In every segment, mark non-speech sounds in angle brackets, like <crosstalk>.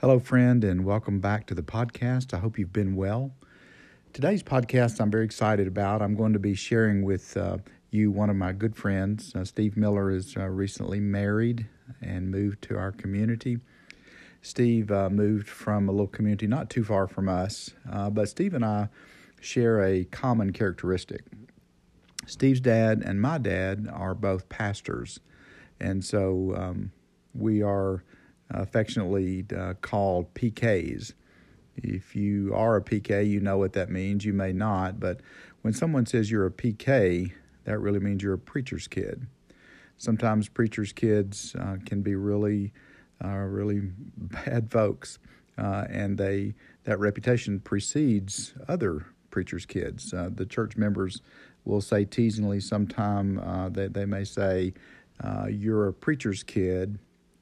Hello, friend, and welcome back to the podcast. I hope you've been well. Today's podcast I'm very excited about. I'm going to be sharing with uh, you one of my good friends. Uh, Steve Miller is uh, recently married and moved to our community. Steve uh, moved from a little community not too far from us, uh, but Steve and I share a common characteristic. Steve's dad and my dad are both pastors, and so um, we are affectionately uh, called PKs. If you are a PK, you know what that means. You may not, but when someone says you're a PK, that really means you're a preacher's kid. Sometimes preacher's kids uh, can be really, uh, really <laughs> bad folks, uh, and they that reputation precedes other preacher's kids. Uh, the church members will say teasingly sometime uh, that they may say, "You're a preacher's kid."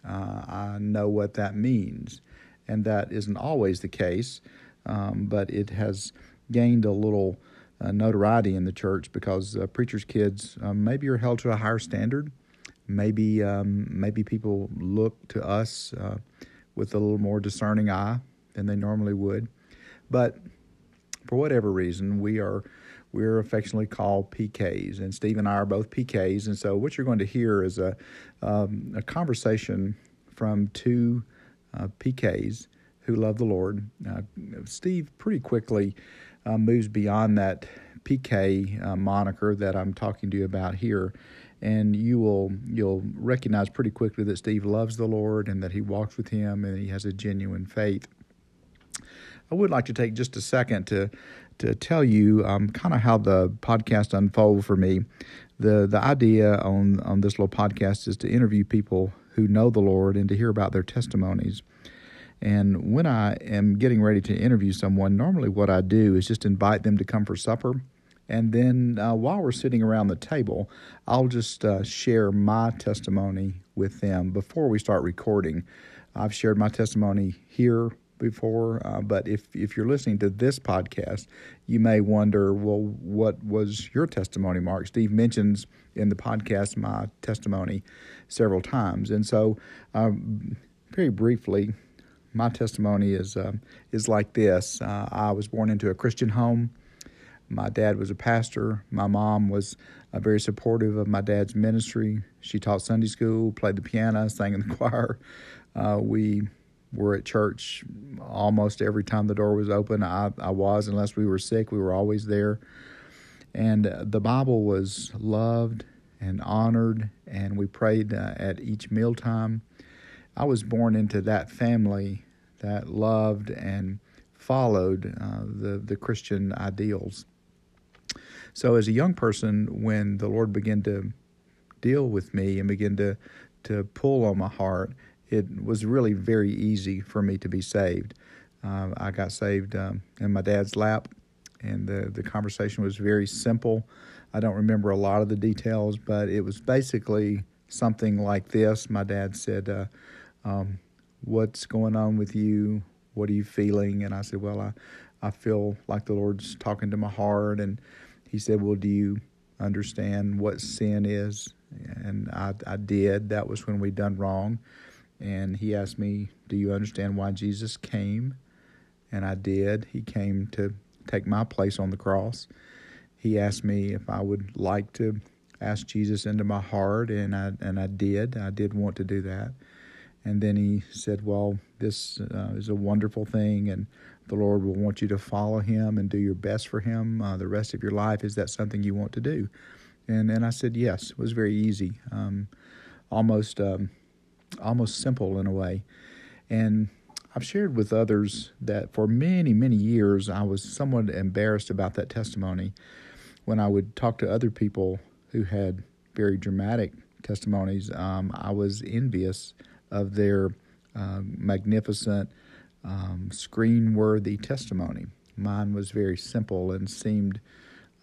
Uh, I know what that means. And that isn't always the case, um, but it has gained a little uh, notoriety in the church because uh, preachers' kids um, maybe are held to a higher standard. Maybe um, maybe people look to us uh, with a little more discerning eye than they normally would. But for whatever reason, we are we're affectionately called PKs, and Steve and I are both PKs. And so, what you're going to hear is a um, a conversation from two uh, PKs who love the Lord. Uh, Steve pretty quickly uh, moves beyond that PK uh, moniker that I'm talking to you about here, and you will you'll recognize pretty quickly that Steve loves the Lord and that he walks with Him and he has a genuine faith. I would like to take just a second to to tell you um, kind of how the podcast unfolded for me. The the idea on on this little podcast is to interview people who know the Lord and to hear about their testimonies. And when I am getting ready to interview someone, normally what I do is just invite them to come for supper. And then uh, while we're sitting around the table, I'll just uh, share my testimony with them before we start recording. I've shared my testimony here before, uh, but if if you're listening to this podcast, you may wonder, well, what was your testimony, Mark? Steve mentions in the podcast my testimony several times, and so um, very briefly, my testimony is uh, is like this: uh, I was born into a Christian home. My dad was a pastor. My mom was uh, very supportive of my dad's ministry. She taught Sunday school, played the piano, sang in the <laughs> choir. Uh, we were at church almost every time the door was open. I, I was, unless we were sick, we were always there. And the Bible was loved and honored, and we prayed uh, at each mealtime. I was born into that family that loved and followed uh, the, the Christian ideals. So, as a young person, when the Lord began to deal with me and begin to, to pull on my heart, it was really very easy for me to be saved. Uh, I got saved um, in my dad's lap, and the, the conversation was very simple. I don't remember a lot of the details, but it was basically something like this. My dad said, uh, um, What's going on with you? What are you feeling? And I said, Well, I, I feel like the Lord's talking to my heart. And he said, Well, do you understand what sin is? And I, I did. That was when we done wrong and he asked me, Do you understand why Jesus came? And I did. He came to take my place on the cross. He asked me if I would like to ask Jesus into my heart, and I and I did. I did want to do that. And then he said, "Well, this uh, is a wonderful thing, and the Lord will want you to follow Him and do your best for Him uh, the rest of your life. Is that something you want to do?" And and I said yes. It was very easy, um, almost um, almost simple in a way. And I've shared with others that for many, many years I was somewhat embarrassed about that testimony when I would talk to other people who had very dramatic testimonies. Um, I was envious of their uh, magnificent, um, screen worthy testimony. Mine was very simple and seemed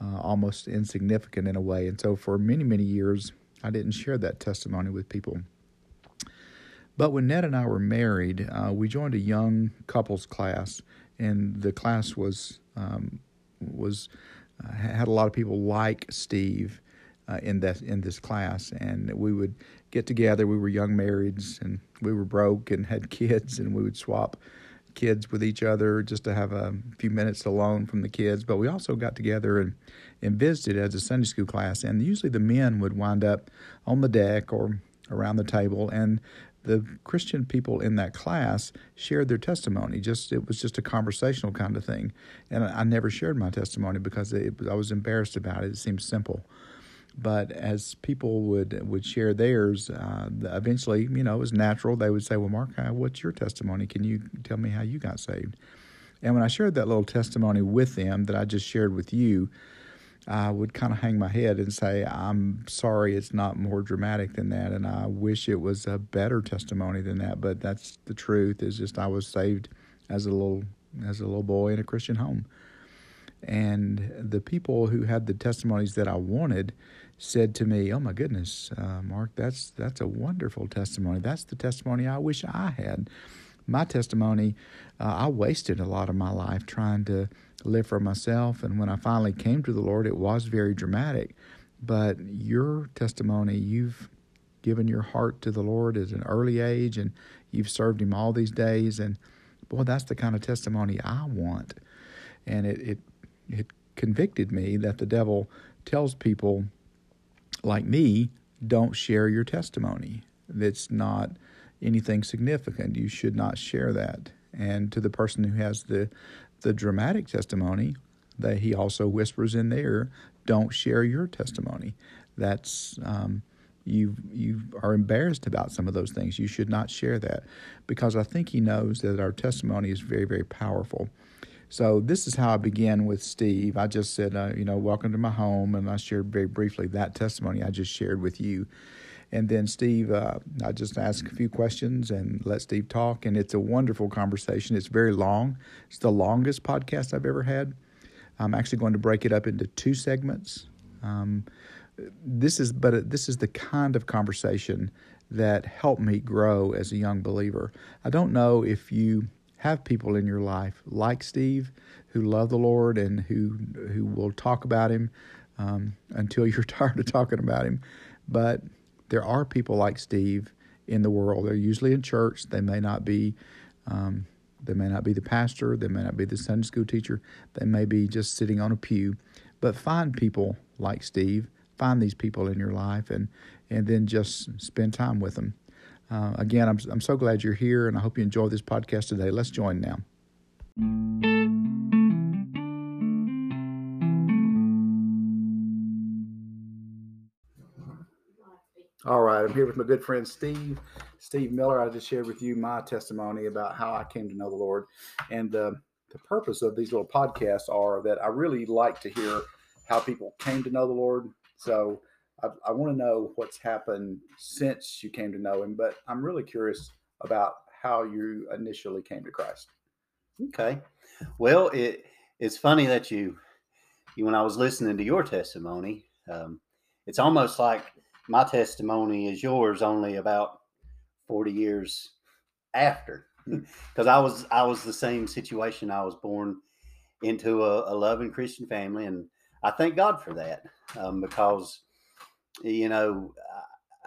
uh, almost insignificant in a way. And so for many, many years, I didn't share that testimony with people. But when Ned and I were married, uh, we joined a young couples class, and the class was um, was uh, had a lot of people like Steve, uh, in that in this class, and we would get together. We were young marrieds, and we were broke and had <laughs> kids, and we would swap kids with each other just to have a few minutes alone from the kids. But we also got together and, and visited as a Sunday school class. And usually the men would wind up on the deck or around the table, and the Christian people in that class shared their testimony. Just it was just a conversational kind of thing, and I, I never shared my testimony because it, I was embarrassed about it. It seemed simple. But as people would would share theirs, uh, eventually, you know, it was natural. They would say, "Well, Mark, what's your testimony? Can you tell me how you got saved?" And when I shared that little testimony with them that I just shared with you, I would kind of hang my head and say, "I'm sorry, it's not more dramatic than that, and I wish it was a better testimony than that." But that's the truth. Is just I was saved as a little as a little boy in a Christian home, and the people who had the testimonies that I wanted said to me, "Oh my goodness, uh, Mark, that's that's a wonderful testimony. That's the testimony I wish I had." My testimony, uh, I wasted a lot of my life trying to live for myself, and when I finally came to the Lord, it was very dramatic. But your testimony, you've given your heart to the Lord at an early age, and you've served Him all these days, and boy, that's the kind of testimony I want. And it it it convicted me that the devil tells people like me, don't share your testimony. That's not anything significant. You should not share that. And to the person who has the the dramatic testimony, that he also whispers in there, don't share your testimony. That's um, you you are embarrassed about some of those things. You should not share that because I think he knows that our testimony is very very powerful. So this is how I began with Steve. I just said, uh, you know, welcome to my home, and I shared very briefly that testimony I just shared with you. And then Steve, uh, I just asked a few questions and let Steve talk, and it's a wonderful conversation. It's very long. It's the longest podcast I've ever had. I'm actually going to break it up into two segments. Um, this is, but this is the kind of conversation that helped me grow as a young believer. I don't know if you have people in your life like Steve who love the Lord and who who will talk about Him um, until you're <laughs> tired of talking about Him. But there are people like Steve in the world. They're usually in church. They may not be. Um, they may not be the pastor. They may not be the Sunday school teacher. They may be just sitting on a pew. But find people like Steve. Find these people in your life, and and then just spend time with them. Uh, again, I'm, I'm so glad you're here, and I hope you enjoy this podcast today. Let's join now. All right, I'm here with my good friend Steve. Steve Miller. I just shared with you my testimony about how I came to know the Lord, and uh, the purpose of these little podcasts are that I really like to hear how people came to know the Lord. So I, I want to know what's happened since you came to know Him, but I'm really curious about how you initially came to Christ. Okay, well, it it's funny that you, you when I was listening to your testimony, um, it's almost like my testimony is yours, only about forty years after, <laughs> because I was I was the same situation. I was born into a, a loving Christian family, and I thank God for that um, because you know,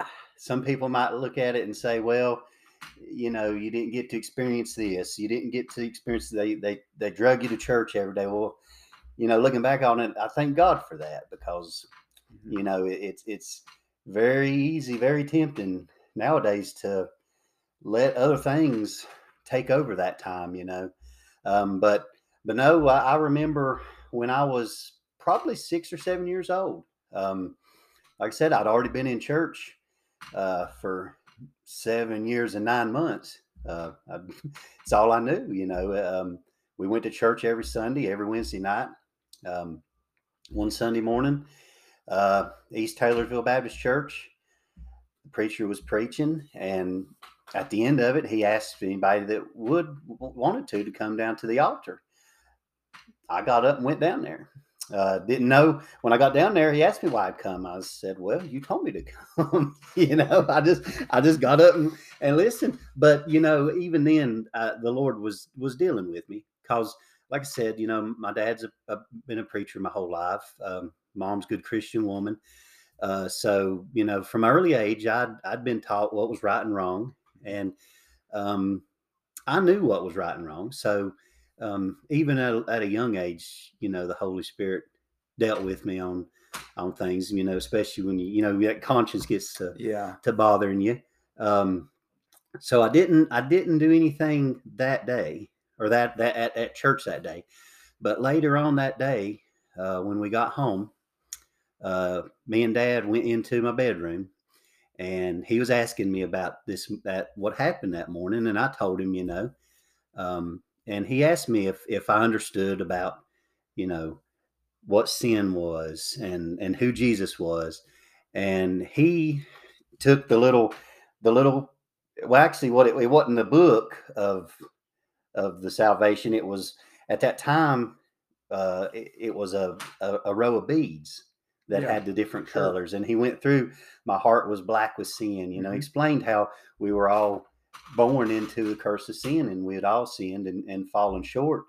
uh, some people might look at it and say, well, you know, you didn't get to experience this. You didn't get to experience they they they drug you to church every day. Well, you know, looking back on it, I thank God for that because mm-hmm. you know it, it's it's very easy, very tempting nowadays to let other things take over that time. You know, um, but but no, I, I, remember when I was probably six or seven years old. Um, like I said, I'd already been in church uh, for seven years and nine months. Uh, <laughs> it's all I knew, you know. Um, we went to church every Sunday, every Wednesday night. Um, one Sunday morning, uh, East Taylorsville Baptist Church, the preacher was preaching, and at the end of it, he asked anybody that would wanted to to come down to the altar. I got up and went down there. Uh, didn't know when I got down there. He asked me why I'd come. I said, "Well, you told me to come." <laughs> you know, I just I just got up and, and listened. But you know, even then, uh, the Lord was was dealing with me because, like I said, you know, my dad's a, a, been a preacher my whole life. Um, mom's good Christian woman, Uh, so you know, from early age, I'd I'd been taught what was right and wrong, and um, I knew what was right and wrong. So um, even at, a- at a young age, you know, the Holy Spirit dealt with me on on things. You know, especially when you you know that conscience gets to Yeah. to bothering you. Um, so I didn't I didn't do anything that day or that that at, at church that day, but later on that day uh, when we got home, uh, me and Dad went into my bedroom, and he was asking me about this that what happened that morning, and I told him, you know, um, and he asked me if if I understood about you know what sin was and and who Jesus was, and he took the little the little well actually what it, it wasn't the book of of the salvation it was at that time uh it, it was a, a a row of beads that Yeah, had the different colors and he went through my heart was black with sin you know Mhm. explained how we were all born into the curse of sin and we had all sinned and, and fallen short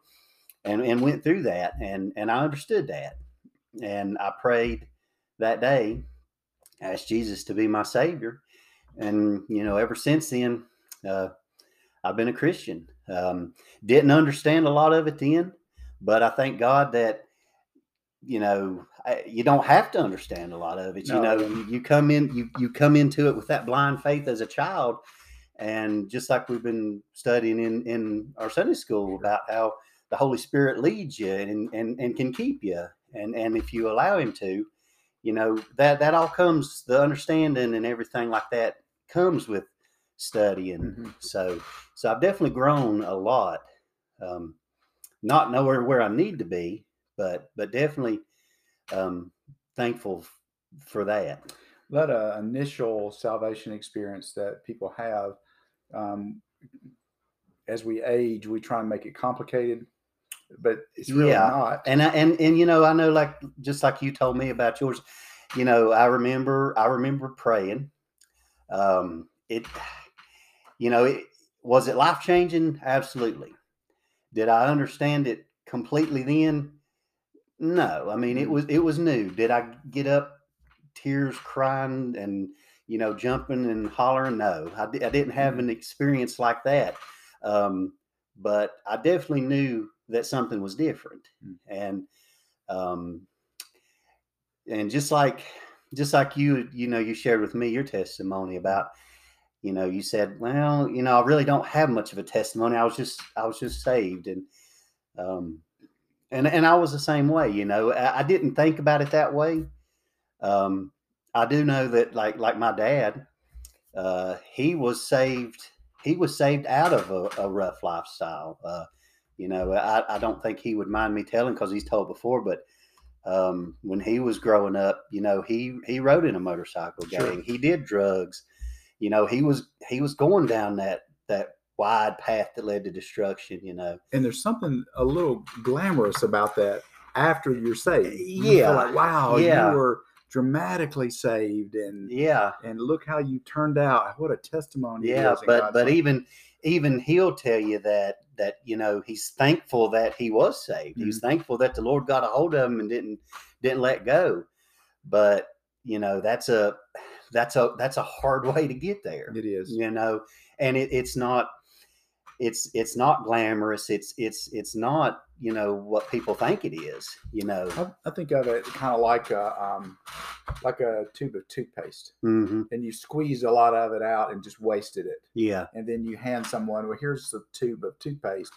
and and went through that and and i understood that and i prayed that day asked jesus to be my savior and you know ever since then uh, i've been a christian um, didn't understand a lot of it then but i thank god that you know you don't have to understand a lot of it you know you, you come in you, you come into it with that blind faith as a child and just like we've been studying in in our sunday school about how the holy spirit leads you and and, and can keep you and and if you allow him to you know that that all comes the understanding and everything like that comes with studying Mhm. so so i've definitely grown a lot um not nowhere where i need to be but but definitely um thankful for that That uh, initial salvation experience that people have, um, as we age, we try and make it complicated, but it's really Yeah. not. and I, and and you know i know like just like you told me about yours you know i remember i remember praying um it you know it was it life changing absolutely did i understand it completely then no i mean it Mhm. was it was new. Did i get up tears crying and you know jumping and hollering? No i, di- I didn't have Mhm. an experience like that. Um but i definitely knew that something was different. Mm. and um and just like just like you you know you shared with me your testimony about you know you said well you know i really don't have much of a testimony. I was just i was just saved. And um and and i was the same way you know i, I didn't think about it that way um i do know that like like my dad uh he was saved he was saved out of a, a rough lifestyle uh you know i, I don't think he would mind me telling because he's told before but um, when he was growing up, you know, he he rode in a motorcycle Sure. gang. He did drugs. You know, he was he was going down that that wide path that led to destruction. You know, And there's something a little glamorous about that after you're saved. You Yeah. like, wow, Yeah. you were dramatically saved, and yeah, and look how you turned out. What a testimony! yeah. But God's but sight. even even he'll tell you that that you know he's thankful that he was saved. He's mm-hmm. thankful that the Lord got a hold of him and didn't didn't let go. But you know that's a that's a that's a hard <laughs> way to get there. it is. you know and it, it's not it's it's not glamorous it's it's it's not you know what people think it is you know? I, I think of it kind of like a um, like a tube of toothpaste, hmm and you squeeze a lot of it out and just wasted it, yeah. And then you hand someone, well, here's the tube of toothpaste,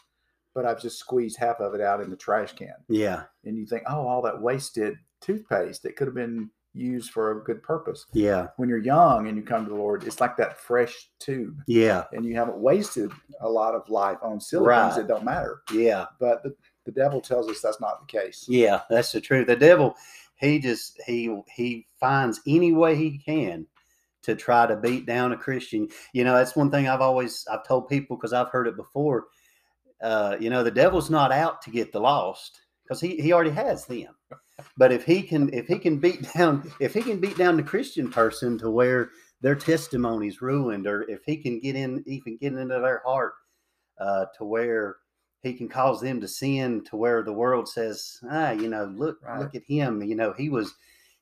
but I've just squeezed half of it out in the trash can, yeah. And you think, oh, all that wasted toothpaste that could have been used for a good purpose. yeah When you're young and you come to the Lord, it's like that fresh tube, yeah and you haven't wasted a lot of life on silly Right. things that don't matter. yeah But the, the devil tells us that's not the case. yeah that's the truth the devil he just he he finds any way he can to try to beat down a christian you know that's one thing i've always i've told people because i've heard it before uh you know the devil's not out to get the lost because he he already has them but if he can if he can beat <laughs> down if he can beat down the christian person to where their testimony's ruined or if he can get in even get into their heart uh to where he can cause them to sin to where the world says ah you know look Right. look at him you know he was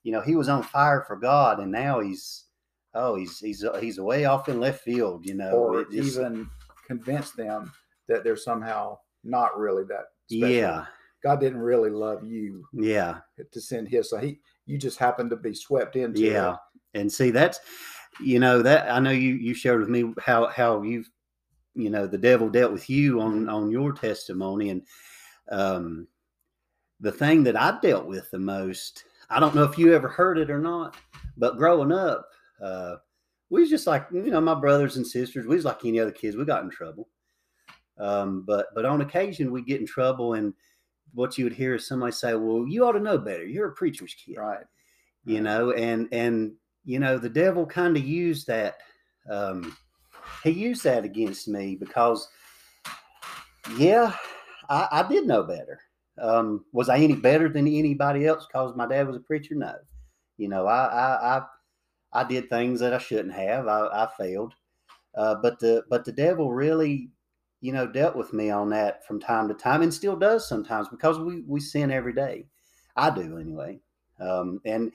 you know, he was on fire for God, and now he's oh, he's he's he's way off in left field. You know, or just- even convince them that they're somehow not really that special. yeah, God didn't really love you yeah. to send his. So he, you just happened to be swept into Yeah. it. and see that's you know that i know you you shared with me how how you've you know the devil dealt with you on on your testimony and um the thing that i dealt with the most i don't know if you ever heard it or not but growing up uh we was just like you know my brothers and sisters we was like any other kids we got in trouble um but but on occasion we get in trouble and what you would hear is somebody say well you ought to know better. You're a preacher's kid. Right. you Right. know and and you know the devil kind of used that um he used that against me because yeah i, I did know better. Um was i any better than anybody else because my dad was a preacher? No. You know i i i, I did things that i shouldn't have. I, I failed. Uh, but the but the devil really you know dealt with me on that from time to time and still does sometimes because we we sin every day i do anyway um, and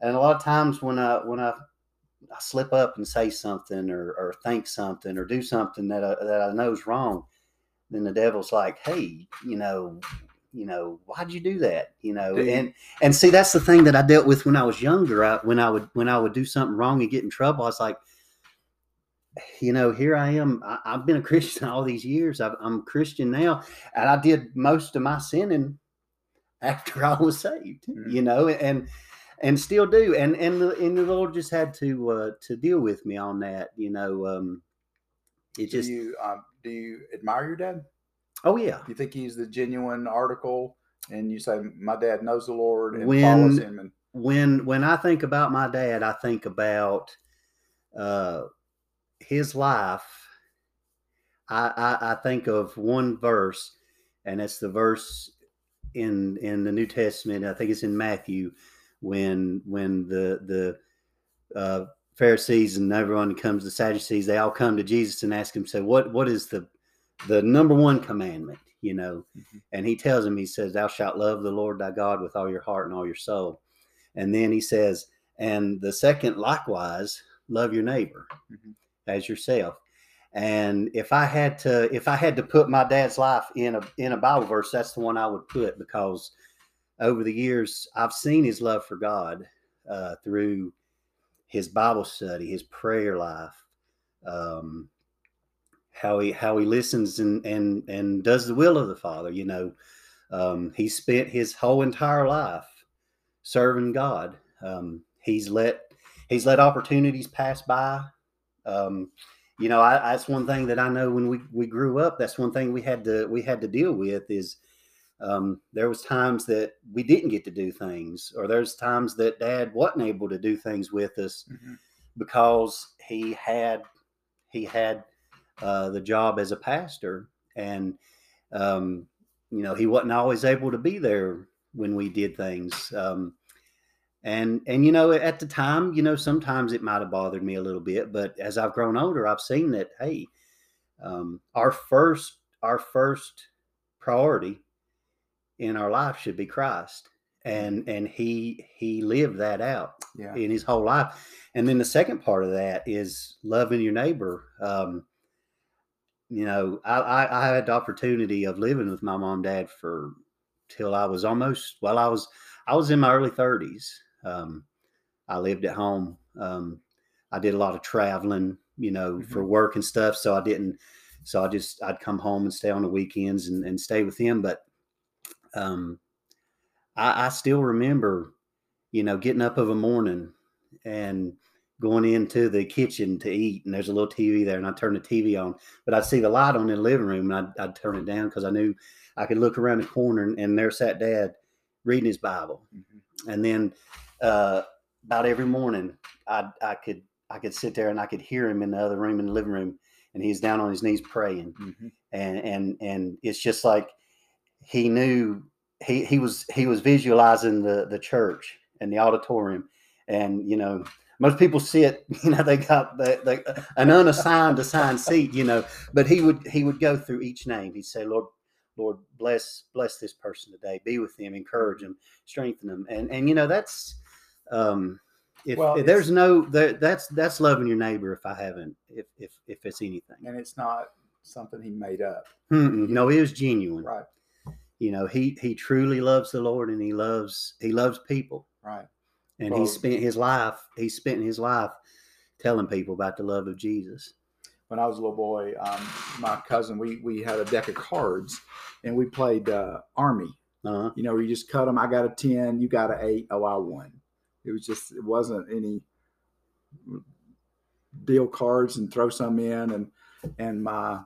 and a lot of times when I when I, I slip up and say something or, or think something or do something that I, that I know is wrong, then the devil's like, hey, you know, you know, why'd you do that? You know, you- and and see that's the thing that I dealt with when I was younger. I, when I would when I would do something wrong and get in trouble, I was like, you know, here I am. I, I've been a <laughs> Christian all these years. I've, I'm Christian now, and I did most of my sinning after <laughs> I was saved. Mhm. You know, and and still do. And and the, and the Lord just had to uh, to deal with me on that. You know, um, it Do just you um, do you admire your dad? oh yeah. Do you think he's the genuine article? And you say my dad knows the Lord and When- follows him, and when when I think about my dad, I think about uh, his life. I, I I think of one verse, and it's the verse in in the New Testament. I think it's in Matthew when when the the uh, Pharisees and everyone comes the Sadducees, they all come to Jesus and ask him, say, what what is the the number one commandment? You know, Mhm. and he tells him, he says, Thou shalt love the Lord thy God with all your heart and all your soul. And then he says, and the second likewise, love your neighbor Mhm. As yourself. And if I had to, if I had to put my dad's life in a in a Bible verse, that's the one I would put because over the years I've seen his love for God uh, through his Bible study, his prayer life, um, how he how he listens and and and does the will of the Father. You know, um, he spent his whole entire life serving God. Um, he's let he's let opportunities pass by. Um, you know, I, that's one thing that I know when we we grew up. That's one thing we had to we had to deal with is um, there was times that we didn't get to do things, or there's times that Dad wasn't able to do things with us Mhm. because he had he had uh, the job as a pastor, and um, you know he wasn't always able to be there when we did things. Um, and and you know at the time, you know sometimes it might have bothered me a little bit, but as I've grown older, I've seen that hey, um, our first our first priority in our life should be Christ, and and he he lived that out yeah, in his whole life. And then the second part of that is loving your neighbor. Um, you know, I, I, I had the opportunity of living with my mom and dad for till I was almost well, I was I was in my early thirties. Um, I lived at home. Um, I did a lot of traveling, you know, for work and stuff. So I didn't. So I just I'd come home and stay on the weekends and, and stay with him. But um, I, I still remember, you know, getting up of a morning and going into the kitchen to eat, and there's a little TV there, and I turn the TV on, but I'd see the light on in the living room, and I'd, I'd turn it down because I knew I could look around the corner, and, and there sat Dad reading his Bible, Mhm. and then uh, about every morning, I I could I could sit there and I could hear him in the other room in the living room, and he's down on his knees praying, Mhm. and and and it's just like he knew he he was he was visualizing the the church and the auditorium. And you know most people sit <laughs> you know they got the, the, an unassigned assigned seat you know but he would he would go through each name. He'd say lord lord bless bless this person today. Be with them encourage them strengthen them. And and you know that's Um, if, Well, if there's no there, that's that's loving your neighbor. If I haven't, if if if it's anything, and it's not something he made up. Mm-mm. no, he was genuine. Right. You know, he he truly loves the Lord, and he loves he loves people, Right. and Well- he spent his life he spent his life telling people about the love of Jesus. when I was a little boy, um, my cousin, we we had a deck of cards, and we played uh, Army. Uh, You know, you just cut them. I got a ten, you got an eight. Oh, I won. It was just, it wasn't any deal cards and throw some in. And and my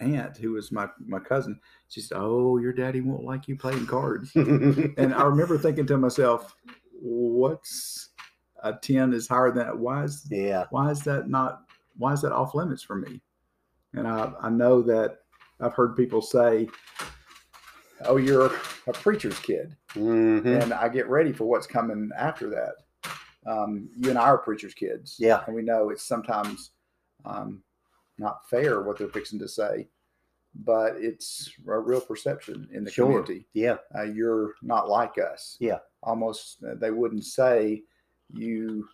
aunt, who was my my cousin, she said, "Oh, your daddy won't like you playing cards." <laughs> and I remember thinking to myself, "What's a ten is higher than why is yeah, why is that not why is that off limits for me and i i know that i've heard people say oh you're a preacher's kid Mhm. and i get ready for what's coming after that um, you and i are preacher's kids Yeah. and we know it's sometimes um, not fair what they're fixing to say but it's a real perception in the Sure. community yeah, uh, you're not like us. Yeah. Almost, uh, they wouldn't say you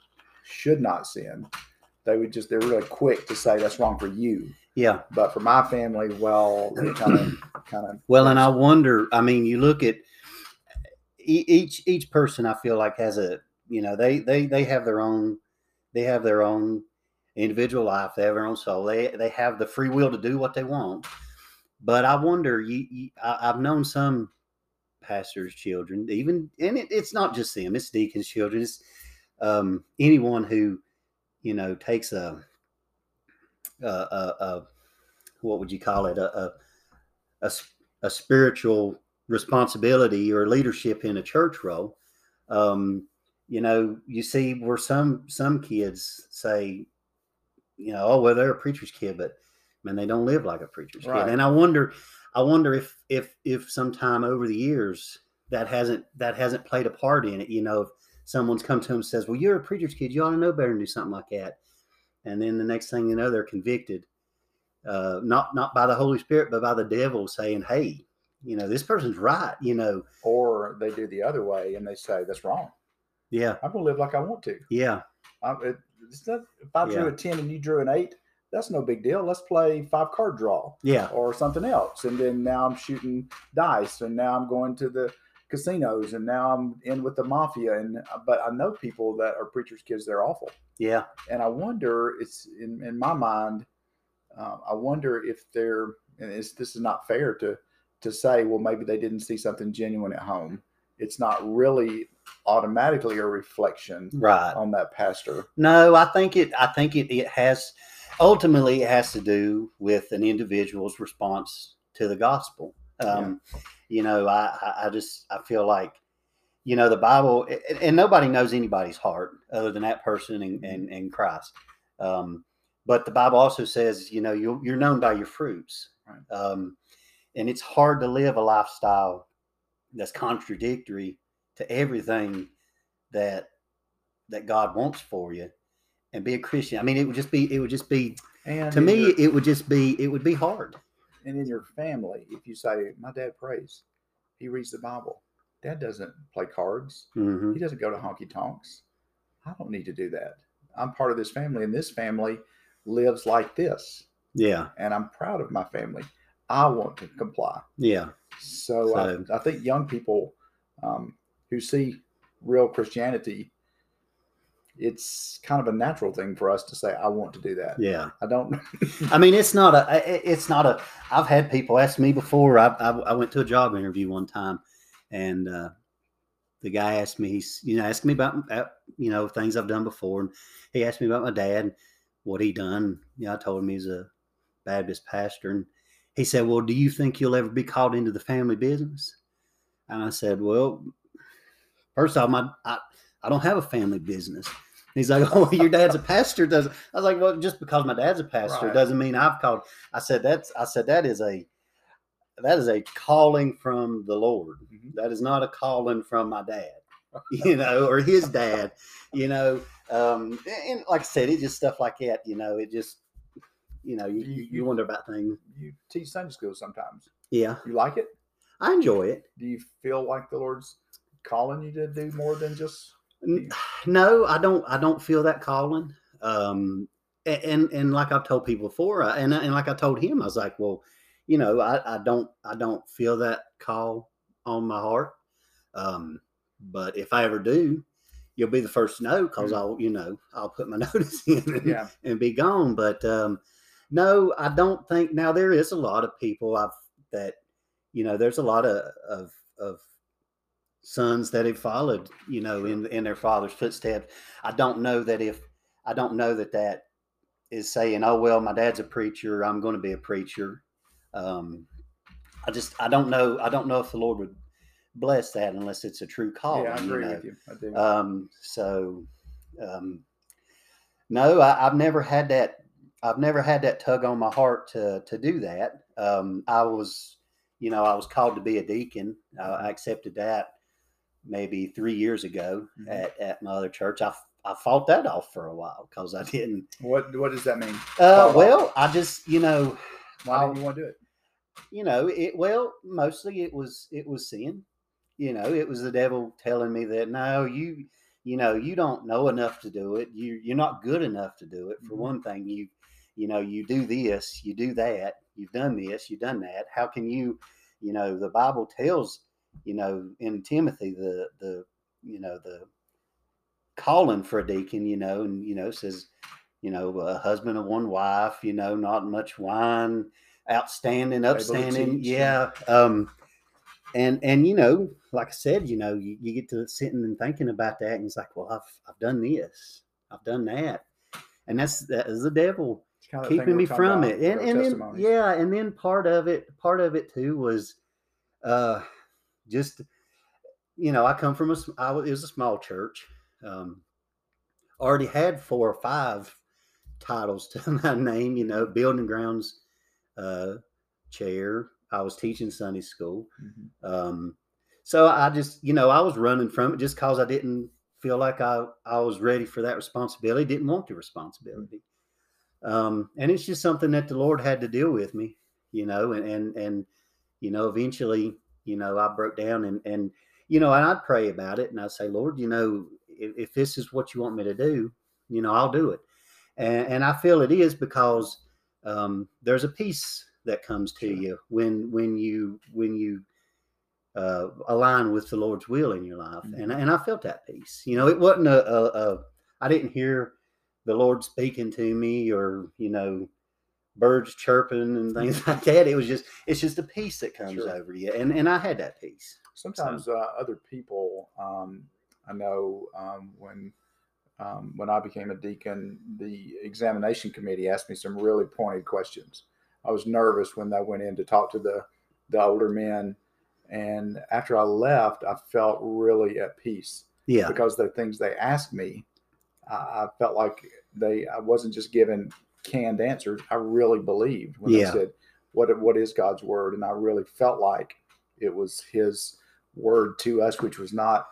should not sin. They would just, they're really quick to say that's wrong for you. yeah. But for my family, well, they kind of, kind of, Well, and I wonder. I mean, you look at each each person. I feel like has a you know they they they have their own they have their own individual life. They have their own soul. They they have the free will to do what they want. But I wonder. You, you I, I've known some pastors' children, even and it, it's not just them. It's deacons' children. It's um, anyone who you know takes a a, a, a what would you call it a, a a, spiritual responsibility or leadership in a church role. Um, you know you see where some some kids say you know oh well they're a preacher's kid but man they don't live like a preacher's Right. kid and i wonder i wonder if if if sometime over the years that hasn't that hasn't played a part in it. You know if someone's come to him and says well you're a preacher's kid you ought to know better than do something like that. And then the next thing you know they're convicted uh, not not by the Holy Spirit, but by the devil saying, "Hey, you know this person's right." You know, or they do the other way and they say that's wrong. yeah, I'm going to live like I want to. yeah, I, it, it's not, if I drew Yeah. a 10 and you drew an eight, that's no big deal. Let's play five card draw. yeah, or something else. And then now I'm shooting dice, and now I'm going to the casinos, and now I'm in with the mafia. And uh, but I know people that are preachers' kids; they're awful. yeah, And I wonder, it's in in my mind, um, I wonder if they're. And it's, this is not fair to to say, well, maybe they didn't see something genuine at home. It's not really automatically a reflection right. on that pastor. No, I think it. I think it. It has ultimately it has to do with an individual's response to the gospel. Um, You know, I, I just I feel like you know the Bible, and- and nobody knows anybody's heart other than that person and and, and Christ. Um, but the Bible also says, you know, you're, you're known by your fruits, Right. um, and it's hard to live a lifestyle that's contradictory to everything that that God wants for you and be a Christian. I mean, it would just be it would just be And to me your- it would just be it would be hard. and in your family, if you say, "My dad prays," he reads the Bible. Dad doesn't play cards. hmm He doesn't go to honky tonks. I don't need to do that. I'm part of this family, and this family lives like this, Yeah, and I'm proud of my family. I want to comply. yeah, So, So- I, I think young people um, who see real Christianity, it's kind of a natural thing for us to say, "I want to do that." yeah. I don't. <laughs> I mean, it's not a. It's not a. I've had people ask me before. I I, I went to a job interview one time, and uh, the guy asked me. He's you know asked me about uh, you know things I've done before, and he asked me about my dad, and what he done. You know, I told him he's a Baptist pastor, and he said, "Well, do you think you'll ever be called into the family business?" And I said, "Well, first off, my I, I don't have a family business." He's like, <laughs> "Oh, your dad's a pastor." Does I was like, "Well, just because my dad's a pastor Right. doesn't mean I've called." I said, "That's." I said, "That is a that is a calling from the Lord. Mhm. That is not a calling from my dad, <laughs> you know, or his dad, you know." Um, and like I said, it's just stuff like that. You know, it just you know you, You- you, wonder about things. You teach Sunday school sometimes. Yeah, You like it? I enjoy it. Do you feel like the Lord's calling you to do more than just No, I don't. I don't feel that calling. Um, and and like I've told people before, and and like I told him, I was like, well, you know, I, I don't I don't feel that call on my heart. Um, but if I ever do, you'll be the first to know because mm-hmm. I'll you know I'll put my <laughs> notice in and, yeah. and be gone. But um, no, I don't think now there is a lot of people I've that you know there's a lot of of of sons that have followed you know in in their father's footsteps. I don't know that if I don't know that that is saying, oh well, my dad's a preacher, I'm going to be a preacher. Um, I just I don't know I don't know if the Lord would bless that unless it's a true call. Yeah, I agree you know? with you. I do. Um, so um, no, I, have never had that. I've never had that tug on my heart to to do that. Um, I was, you know, I was called to be a deacon. Uh, I accepted that maybe three years ago mm-hmm. at, at my other church. I I fought that off for a while because I didn't. What What does that mean? Uh, well, I just you know. Why didn't you want to do it? You know, it well mostly it was it was sin. You know, it was the devil telling me that no, you you know you don't know enough to do it. You you're not good enough to do it. For mm-hmm. one thing, you you know you do this, you do that, you've done this, you've done that. How can you? You know, the Bible tells you know in Timothy the the you know the calling for a deacon, you know, and you know says, you know, a husband of one wife, you know, not much wine, outstanding, upstanding, yeah. Um, and and you know, like I said, you know, you, you get to sitting and thinking about that, and it's like, well, I've I've done this, I've done that, and that's that is the devil keeping me from it, and and then yeah, and then part of it, part of it too was, uh, just you know, I come from a I was, it was a small church, um, already had four or five titles <laughs> to my name, you know, building grounds uh, chair. I was teaching Sunday school. Mm-hmm. Um, so I just, you know, I was running from it just because I didn't feel like I, I was ready for that responsibility, didn't want the responsibility. Um, and it's just something that the Lord had to deal with me, you know, and, and, and, you know, eventually, you know, I broke down and, and, you know, and I'd pray about it and I'd say, Lord, you know, if, if this is what you want me to do, you know, I'll do it. And, and I feel it is because um, there's a peace that comes to sure. you when when you when you uh, align with the Lord's will in your life. Mm-hmm. And and I felt that peace. You know, it wasn't a, a, a I didn't hear the Lord speaking to me or you know birds chirping and <laughs> things like that. It was just it's just a peace that comes sure. over you, and and I had that peace. Sometimes so. uh, other people um, I know um, when um, when I became a deacon, the examination committee asked me some really pointed questions. I was nervous when I went in to talk to the the older men, and after I left, I felt really at peace. Yeah, because the things they asked me, I felt like they I wasn't just given canned answers. I really believed when yeah. they said, "What what is God's word?" and I really felt like it was His word to us, which was not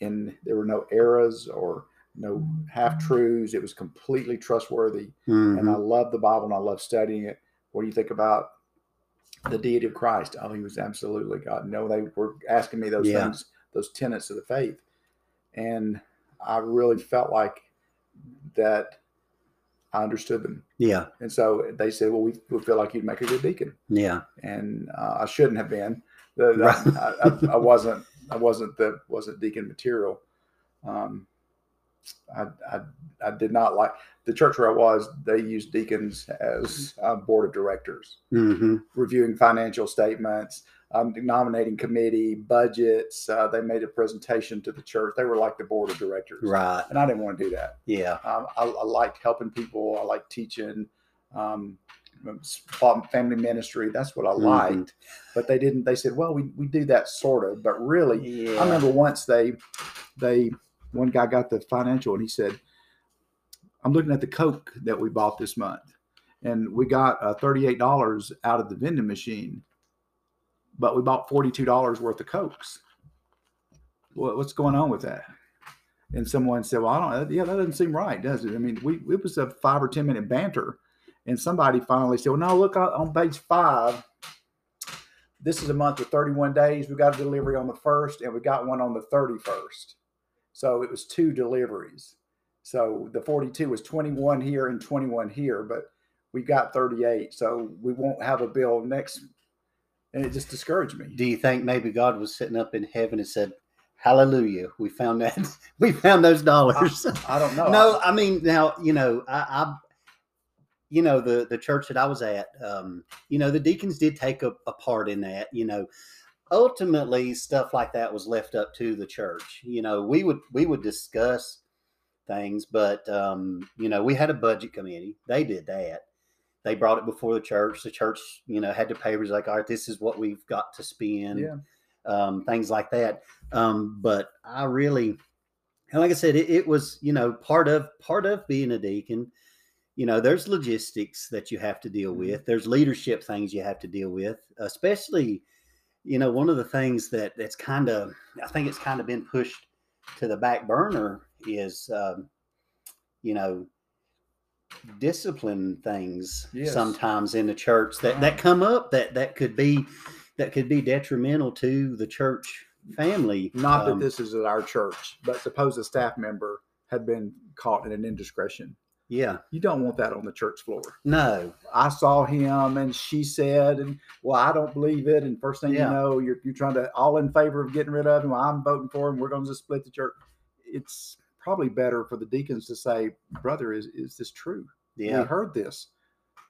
in there were no errors or no half truths. It was completely trustworthy. Mm-hmm. And I love the Bible and I love studying it. What do you think about the deity of Christ? Oh, he was absolutely God. No, they were asking me those yeah. things, those tenets of the faith. And I really felt like that I understood them. Yeah. And so they said, well, we, we feel like you'd make a good deacon. Yeah. And uh, I shouldn't have been. The, the. I, I, I wasn't I wasn't the wasn't deacon material. Um, I, I, I did not like the church where I was. They used deacons as uh, board of directors, mm-hmm. reviewing financial statements, um, nominating committee budgets. Uh, they made a presentation to the church. They were like the board of directors, right? And I didn't want to do that. Yeah, um, I, I like helping people. I like teaching. Um, family ministry. That's what I mm-hmm. liked. Mm-hmm. But they didn't. They said, "Well, we, we do that sort of." But really, yeah. I remember once they they one guy got the financial and he said, "I'm looking at the Coke that we bought this month, and we got uh, thirty eight dollars out of the vending machine, but we bought forty two dollars worth of Cokes. What, what's going on with that?" And someone said, "Well, I don't. Yeah, that doesn't seem right, does it? I mean, we it was a five or ten minute banter." And somebody finally said, well, no, look on page five. This is a month of 31 days. We got a delivery on the first, and we got one on the 31st. So it was two deliveries. So the 42 was 21 here and 21 here, but we got 38. So we won't have a bill next. And it just discouraged me. Do you think maybe God was sitting up in heaven and said, Hallelujah, we found that <laughs> we found those dollars. I don't know. <laughs> no, I mean now, you know, I, I you know, the the church that I was at, um, you know, the deacons did take a, a part in that, you know. Ultimately, stuff like that was left up to the church. You know, we would we would discuss things, but um, you know, we had a budget committee. They did that they brought it before the church. The church, you know, had to pay papers like, all right, this is what we've got to spend, Yeah. um, things like that. Um, but I really, and like I said, it, it was, you know, part of part of being a deacon. You know, there's logistics that you have to deal Mhm. with. There's leadership things you have to deal with, especially, you know, one of the things that that's kind of, I think it's kind of been pushed to the back burner is, um, you know, discipline things Yes. sometimes in the church that that come up that that could be that could be detrimental to the church family. Not that Um, this is at our church, but suppose a staff member had been caught in an indiscretion. Yeah, You don't want that on the church floor. no, I saw him and she said, and well, I don't believe it. And first thing Yeah. you know, you're, you're trying to all in favor of getting rid of him. Well, I'm voting for him. We're going to just split the church. It's probably better for the deacons to say, brother, is, is this true? We yeah. heard this.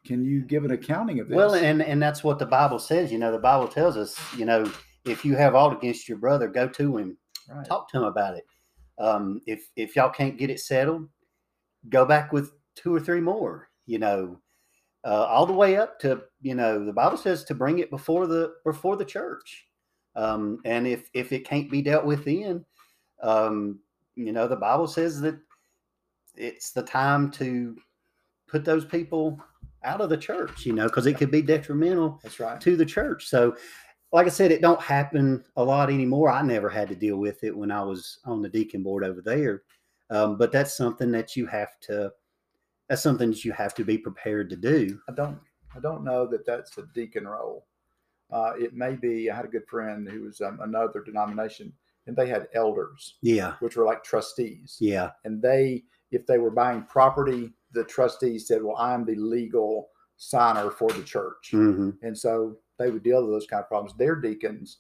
Can you give an accounting of this? Well, and and that's what the Bible says. You know, the Bible tells us, you know, if you have aught against your brother, go to him, right. talk to him about it. Um, if if y'all can't get it settled, go back with two or three more. You know, uh, all the way up to you know the Bible says to bring it before the before the church. Um, and if if it can't be dealt with then, um, you know the Bible says that it's the time to put those people out of the church. You know, because it could be detrimental That's right. to the church. So, like I said, it don't happen a lot anymore. I never had to deal with it when I was on the deacon board over there. Um, but that's something that you have to. That's something that you have to be prepared to do. I don't I don't know that that's a deacon role. Uh, it may be. I had a good friend who was um, another denomination, and they had elders, Yeah, which were like trustees. yeah, And they, if they were buying property, the trustees said, "Well, I'm the legal signer for the church," hmm and so they would deal with those kind of problems. Their deacons.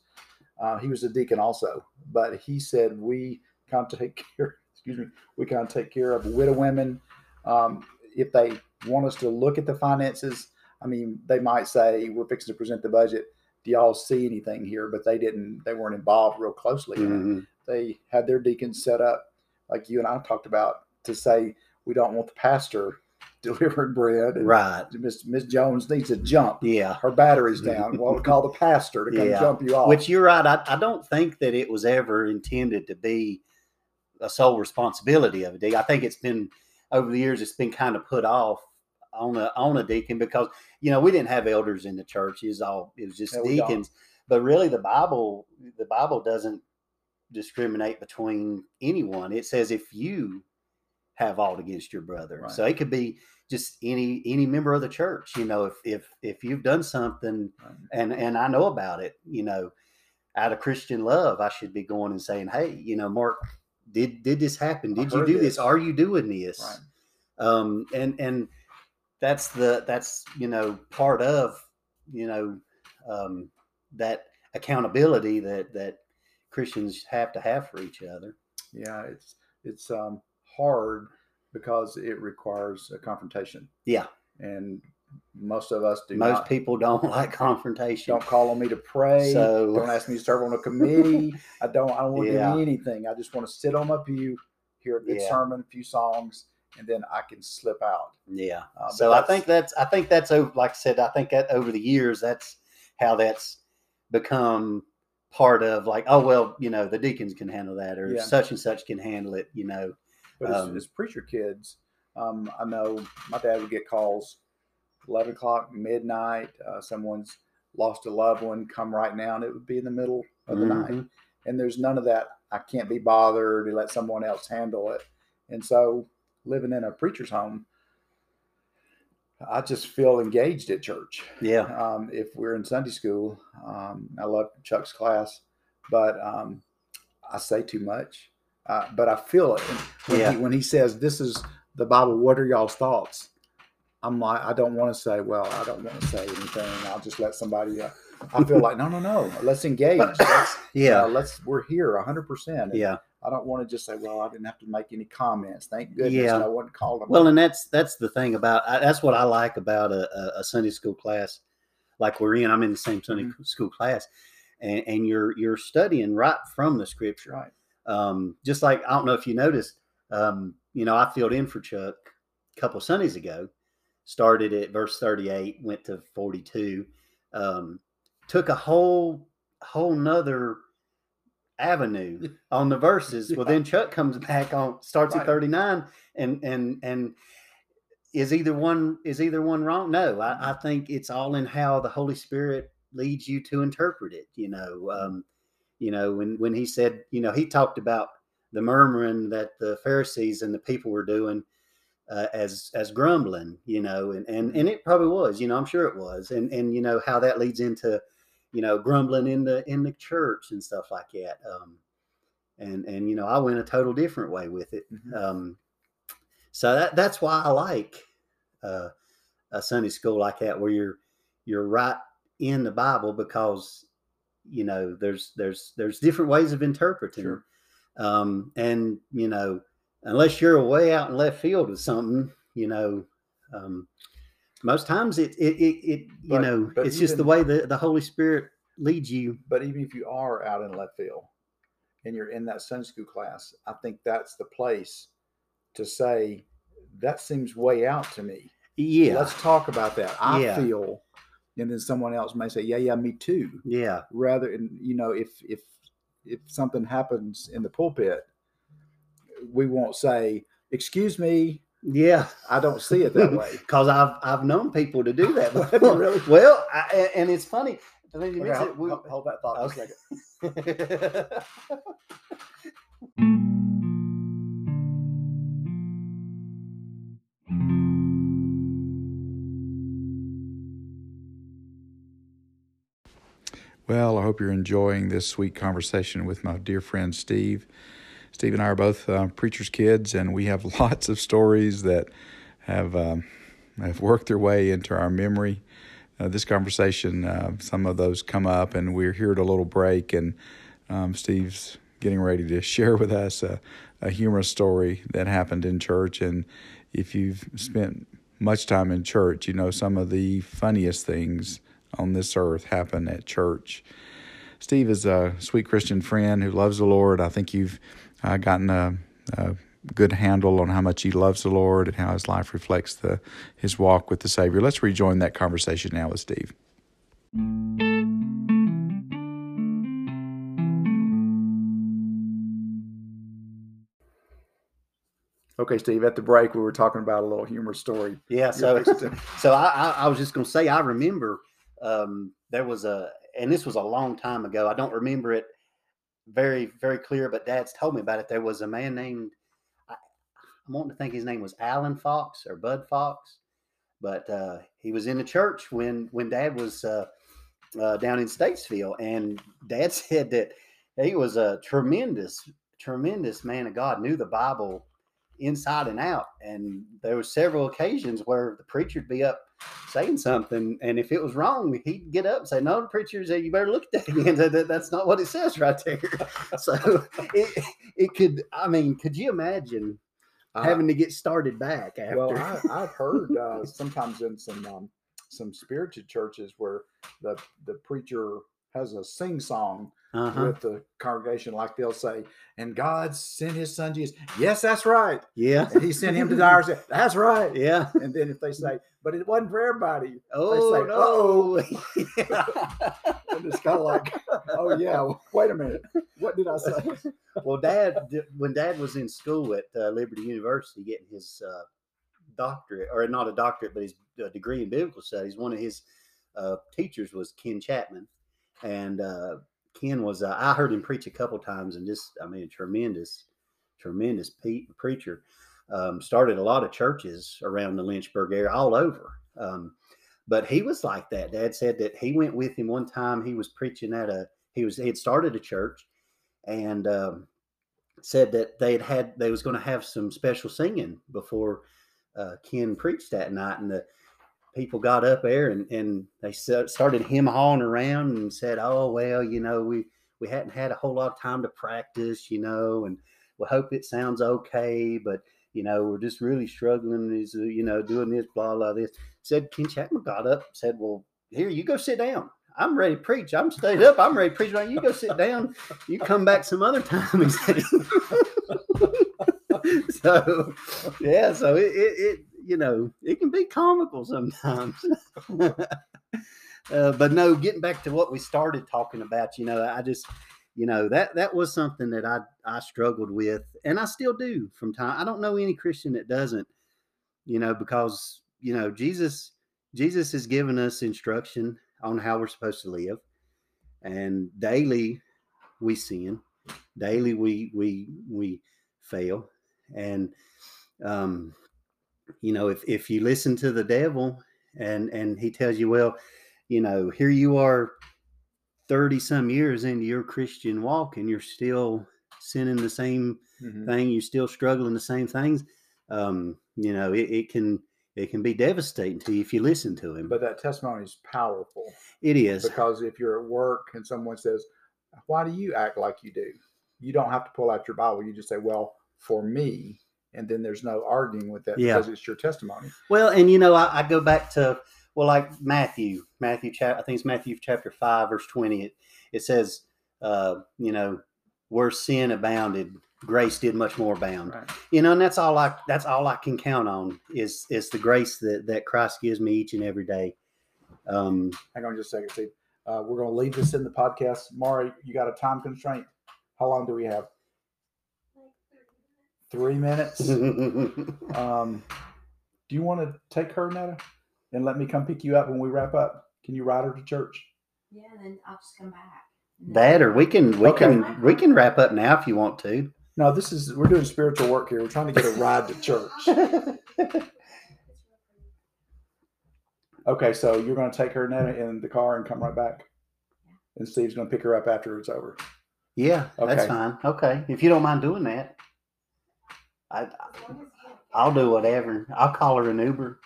Uh, he was a deacon also, but he said we of take <laughs> care. Excuse me. We kind of take care of widow women. Um, if they want us to look at the finances, I mean, they might say we're fixing to present the budget. Do y'all see anything here? But they didn't. They weren't involved real closely. in it. hmm They had their deacons set up, like you and I talked about, to say we don't want the pastor <laughs> delivering bread. Right. Miss Miss Jones needs to jump. Yeah. Her battery's down. Well, we call the pastor to come Yeah. jump you off. Which you're right. I, I don't think that it was ever intended to be a sole responsibility of a deacon. I think it's been over the years. It's been kind of put off on a on a deacon because you know we didn't have elders in the church. It was all it was just No, deacons. But really, the Bible the Bible doesn't discriminate between anyone. It says if you have aught against your brother, Right. so it could be just any any member of the church. You know, if if if you've done something Right. and and I know about it, you know, out of Christian love, I should be going and saying, "Hey, you know, Mark, did did this happen? I Did you do this? this." Are you doing this?" Right. Um, and and that's the that's you know part of you know um, that accountability that that Christians have to have for each other. Yeah, it's it's um, hard because it requires a confrontation, Yeah, and most of us do most not. people don't <laughs> like confrontation. don't call on me to pray. So- don't ask me to serve on a committee. <laughs> I don't. I don't want to Yeah. do anything. I just want to sit on my pew, hear a good Yeah. sermon, a few songs, and then I can slip out. Yeah. Uh, so I think that's I think that's over like I said, I think that over the years that's how that's become part of like, oh well, you know, the deacons can handle that or Yeah. such and such can handle it, you know. But as, Um, as preacher kids, um, I know my dad would get calls, eleven o'clock, midnight. Uh, someone's lost a loved one. Come right now, and it would be in the middle of the night. Mhm. And there's none of that. I can't be bothered to let someone else handle it. And so, living in a preacher's home, I just feel engaged at church. Yeah. Um, if we're in Sunday school, um, I love Chuck's class, but um, I say too much. uh, but I feel it when, Yeah. he, when he says, "This is the Bible." What are y'all's thoughts? I'm like, I don't want to say. Well, I don't want to say anything. I'll just let somebody. Uh, I feel like, no, no, no. Let's engage. <laughs> Let's, Yeah. uh, let's. We're here, hundred percent. Yeah. I don't want to just say, well, I didn't have to make any comments. Thank goodness Yeah. no one called them. Well, and that's that's the thing about I, that's what I like about a, a, a Sunday school class like we're in. I'm in the same Sunday Mm-hmm. school class, and, and you're you're studying right from the scripture. right. Um, just like I don't know if you noticed, um, you know, I filled in for Chuck a couple Sundays ago. Started at verse 38, went to 42. Um, took a whole whole nother avenue on the verses. <laughs> Well, then Chuck comes back on starts Right. at 39 and and and is either one is either one wrong? No, I, I think it's all in how the Holy Spirit leads you to interpret it. You know, um, you know when when he said, you know, he talked about the murmuring that the Pharisees and the people were doing uh, as as grumbling. You know, and and and it probably was. You know, I'm sure it was. And and you know how that leads into you know grumbling in the in the church and stuff like that. Um, and and you know I went a total different way with it. Mhm. Um, so that that's why I like uh, a Sunday school like that, where you're you're right in the Bible because you know there's there's there's different ways of interpreting, Sure. um, and you know unless you're way out in left field with something, you know. Um, most times it it it, it you But- know but it's just the way the, the Holy Spirit leads you. But even if you are out in left field and you're in that Sunday school class, I think that's the place to say that seems way out to me. Yeah, Let's talk about that. I Yeah. feel, and then someone else may say, "Yeah, yeah, me too." yeah, Rather, and you know, if if if something happens in the pulpit, we won't say, "Excuse me, yeah. I don't see it that way." <laughs> because I've I've known people to do that. Before. <laughs> really? Well, I, a- and it's funny. I think you Okay, hold, we- hold- hold that thought for a Okay. second. <laughs> Well, I hope you're enjoying this sweet conversation with my dear friend Steve. Steve and I are both uh, preacher's kids, and we have <laughs> lots of stories that have um, have worked their way into our memory. Uh, this conversation, uh, some of those come up, and we're here at a little break, and um, Steve's getting ready to <laughs> share with us a, a humorous story that happened in church. And if you've spent much time in church, you know some of the funniest things on this earth happen at church. Steve is a sweet Christian friend who loves the Lord. I think you've uh, gotten a, a good handle on how much he loves the Lord and how his life reflects the his walk with the Savior. Let's rejoin that conversation now with Steve. Okay, Steve. At the break, we were talking about a little humorous story. yeah. So You're fixing <laughs> to- so I, I I was just gonna say I remember um, there was a and this was a long time ago. I don't remember it very very clear, but Dad's told me about it. There was a man named I, I'm wanting to think his name was Alan Fox or Bud Fox, but uh, he was in the church when when Dad was uh, uh, down in Statesville, and Dad <laughs> said that he was a tremendous tremendous man of God, knew the Bible inside and out. And there were several occasions where the preacher'd be up saying something, and if it was wrong, he'd get up and say, "No, the preacher said you better look at that <laughs> again. That- that- That's not what it says right there." <laughs> so it it could. I mean, could you imagine having to get started back after? Well, I, I've heard <laughs> uh, sometimes in some um, some spiritual churches where the the preacher has a sing song uh-huh. with the congregation, like they'll say, "And God sent His Son Jesus." Yes, that's right. Yeah, And He sent Him to die. our sin." <laughs> That's right. yeah. And then if they say, "But it wasn't for everybody," Oh say, no! and it's kind of like, "Oh yeah, wait a minute, what did I say?" well, Dad, when Dad was in school at uh, Liberty University getting his uh, doctorate, or not a doctorate, but his uh, degree in biblical studies, one of his uh, teachers was Ken Chapman, and uh, Ken was. Uh, I heard him preach a couple times, and just, I mean, tremendous, tremendous pe- preacher. Um, started a lot of churches around the Lynchburg area, all over. Um, but he was like that. Dad said that he went with him one time. He was preaching at a. He was he had started a church, and um, said that they had had they was going to have some special singing before uh, Ken preached that night, and the people got up there and, and they started him hawing around and said, "Oh well, you know we we hadn't had a whole lot of time to practice, you know, and we hope it sounds okay, but you know we're just really struggling. Is uh, you know doing this blah blah this." Said Ken Chapman got up, said, "Well, here you go sit down." I'm ready to preach. I'm stayed up. I'm ready to preach. You go sit down. You come back some other time. <laughs> <laughs> So, yeah. So it, it, it, you know, it can be comical sometimes. <laughs> uh, but no, getting back to what we started talking about, you know, I just, you know, that that was something that I I struggled with, and I still do from time. I don't know any Christian that doesn't, you know, because you know Jesus Jesus has given us instruction on how we're supposed to live. And daily we sin. Daily we we we fail. And um, you know, if if you listen to the devil and and he tells you, well, you know, here you are 30 some years into your Christian walk and you're still sinning the same mm-hmm. thing, you're still struggling the same things. Um, you know, it, it can it can be devastating to you if you listen to him. But that testimony is powerful. It is. Because if you're at work and someone says, Why do you act like you do? You don't have to pull out your Bible. You just say, Well, for me. And then there's no arguing with that yeah. because it's your testimony. Well, and you know, I, I go back to, well, like Matthew, Matthew, chapter, I think it's Matthew chapter 5, verse 20. It, it says, uh, you know, where sin abounded, grace did much more abound. Right. You know, and that's all I that's all I can count on is is the grace that that Christ gives me each and every day. Um, Hang on just a second, Steve. Uh, we're going to leave this in the podcast. Mari, you got a time constraint? How long do we have? Three minutes. <laughs> um, do you want to take her, Netta, and let me come pick you up when we wrap up? Can you ride her to church? Yeah, then I'll just come back. That or we can we okay. can we can wrap up now if you want to. No, this is we're doing spiritual work here. We're trying to get a <laughs> ride to church. <laughs> okay, so you're going to take her Netta in the car and come right back, and Steve's going to pick her up after it's over. Yeah, okay. that's fine. Okay, if you don't mind doing that, I I'll do whatever. I'll call her an Uber.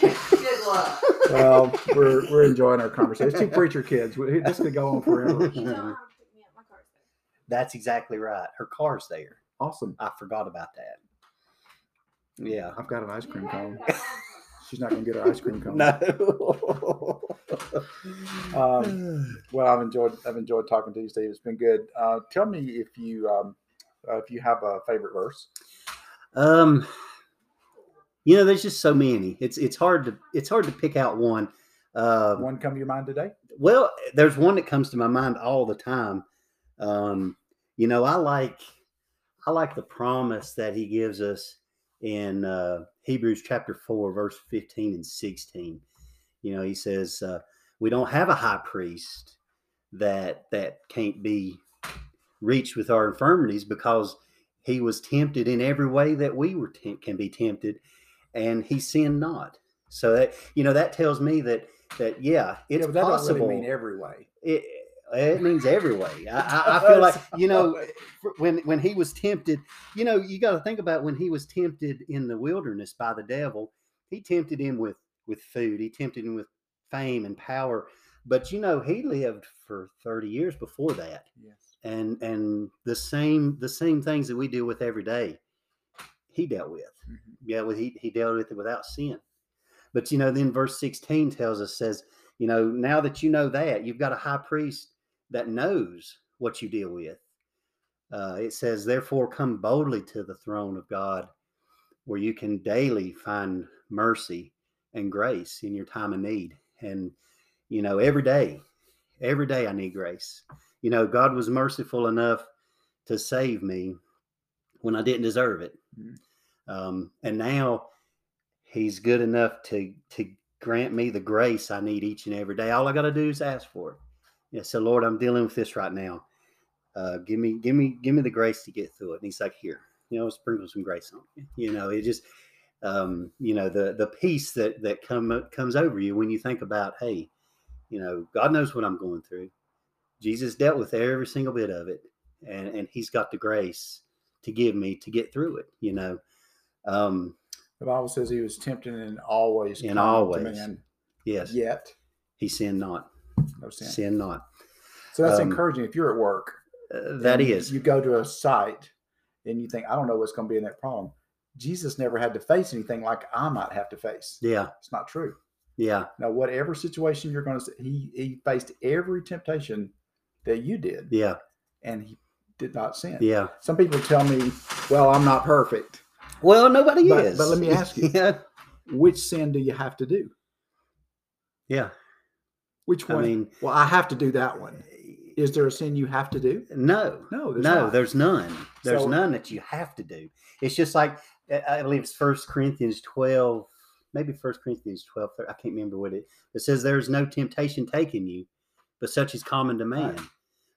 Good luck. Well, we're we're enjoying our conversation. Two preacher kids. This could go on forever. That's exactly right. Her car's there. Awesome. I forgot about that. Yeah. I've got an ice cream cone. She's not going to get her ice cream cone. No. <laughs> um, well, I've enjoyed I've enjoyed talking to you, Steve. It's been good. Uh, tell me if you um, uh, if you have a favorite verse. Um, you know, there's just so many. It's it's hard to it's hard to pick out one. Uh, one come to your mind today? Well, there's one that comes to my mind all the time. Um, you know, I like I like the promise that he gives us in uh, Hebrews chapter four, verse fifteen and sixteen. You know, he says uh, we don't have a high priest that that can't be reached with our infirmities because he was tempted in every way that we were te- can be tempted, and he sinned not. So that you know that tells me that that yeah, it's yeah, possible. Really mean every way. It, it means every way. I, I, <laughs> feel like you know <laughs> when when he was tempted, you know, you got to think about when he was tempted in the wilderness by the devil. He tempted him with with food. He tempted him with fame and power. But you know, he lived for thirty years before that. Yes. And and the same the same things that we deal with every day, he dealt with. Mm-hmm. Yeah, well, he he dealt with it without sin. But you know, then verse sixteen tells us says, you know, now that you know that, you've got a high priest that knows what you deal with. Uh, it says, therefore, come boldly to the throne of God where you can daily find mercy and grace in your time of need. And, you know, every day, every day I need grace. You know, God was merciful enough to save me when I didn't deserve it. Mm-hmm. Um, and now he's good enough to, to grant me the grace I need each and every day. All I got to do is ask for it. Yeah, so Lord, I'm dealing with this right now. Uh, give me, give me, give me the grace to get through it. And he's like, here, you know, sprinkle some grace on you. You know, it just, um, you know, the the peace that that come comes over you when you think about, hey, you know, God knows what I'm going through. Jesus dealt with every single bit of it, and and He's got the grace to give me to get through it. You know, um, The Bible says he was tempted in all ways. In common all man, yes, Yet, He sinned not, no sin. sin not. So that's Um, encouraging. If you're at work, Uh, that and is, You go to a site and you think, I don't know what's going to be in that problem. Jesus never had to face anything like I might have to face. yeah, It's not true. yeah, Now, whatever situation you're going to, he he faced every temptation that you did, yeah, and he did not sin. yeah. Some people tell me, "Well, I'm not perfect." Well, nobody But- is. but let me ask you. <laughs> yeah, Which sin do you have to do? yeah. Which I one? mean, well, I have to do that one. Is there a sin you have to do? no, No, there's no, not. there's none. There's So- none that you have to do. It's just like I I believe it's First Corinthians twelve, maybe First Corinthians twelve. I can't remember what it. It says there's no temptation taking you, but such is common to man. Right.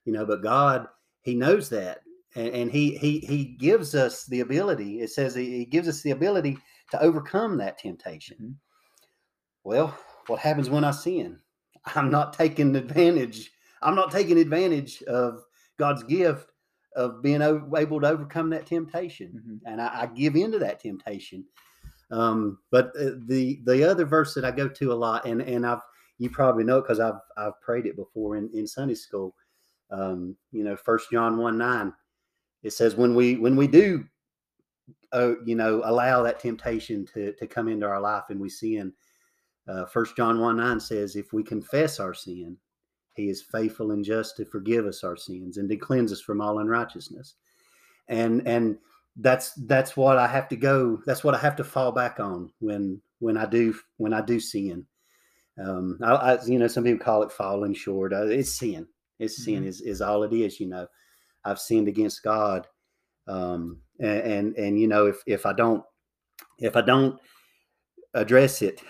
You know, but God, He knows that, and, and He He He gives us the ability. It says He, he gives us the ability to overcome that temptation. Mhm. Well, what happens when I sin? I'm not taking advantage. I'm not taking advantage of God's gift of being able to overcome that temptation, Mhm. and I, I give into that temptation. Um, but uh, the the other verse that I go to a lot, and and I've you probably know because I've I've prayed it before in, in Sunday school. Um, you know, First John one nine, it says when we when we do, uh, you know, allow that temptation to to come into our life and we sin. Uh, First John one nine says, if we confess our sin, He is faithful and just to forgive us our sins and to cleanse us from all unrighteousness. And and that's that's what I have to go. That's what I have to fall back on when when I do when I do sin. Um, I, I you know some people call it falling short. Uh, it's sin. It's sin Mhm. is is all it is. You know, I've sinned against God. Um, and, and and you know if if I don't if I don't address it,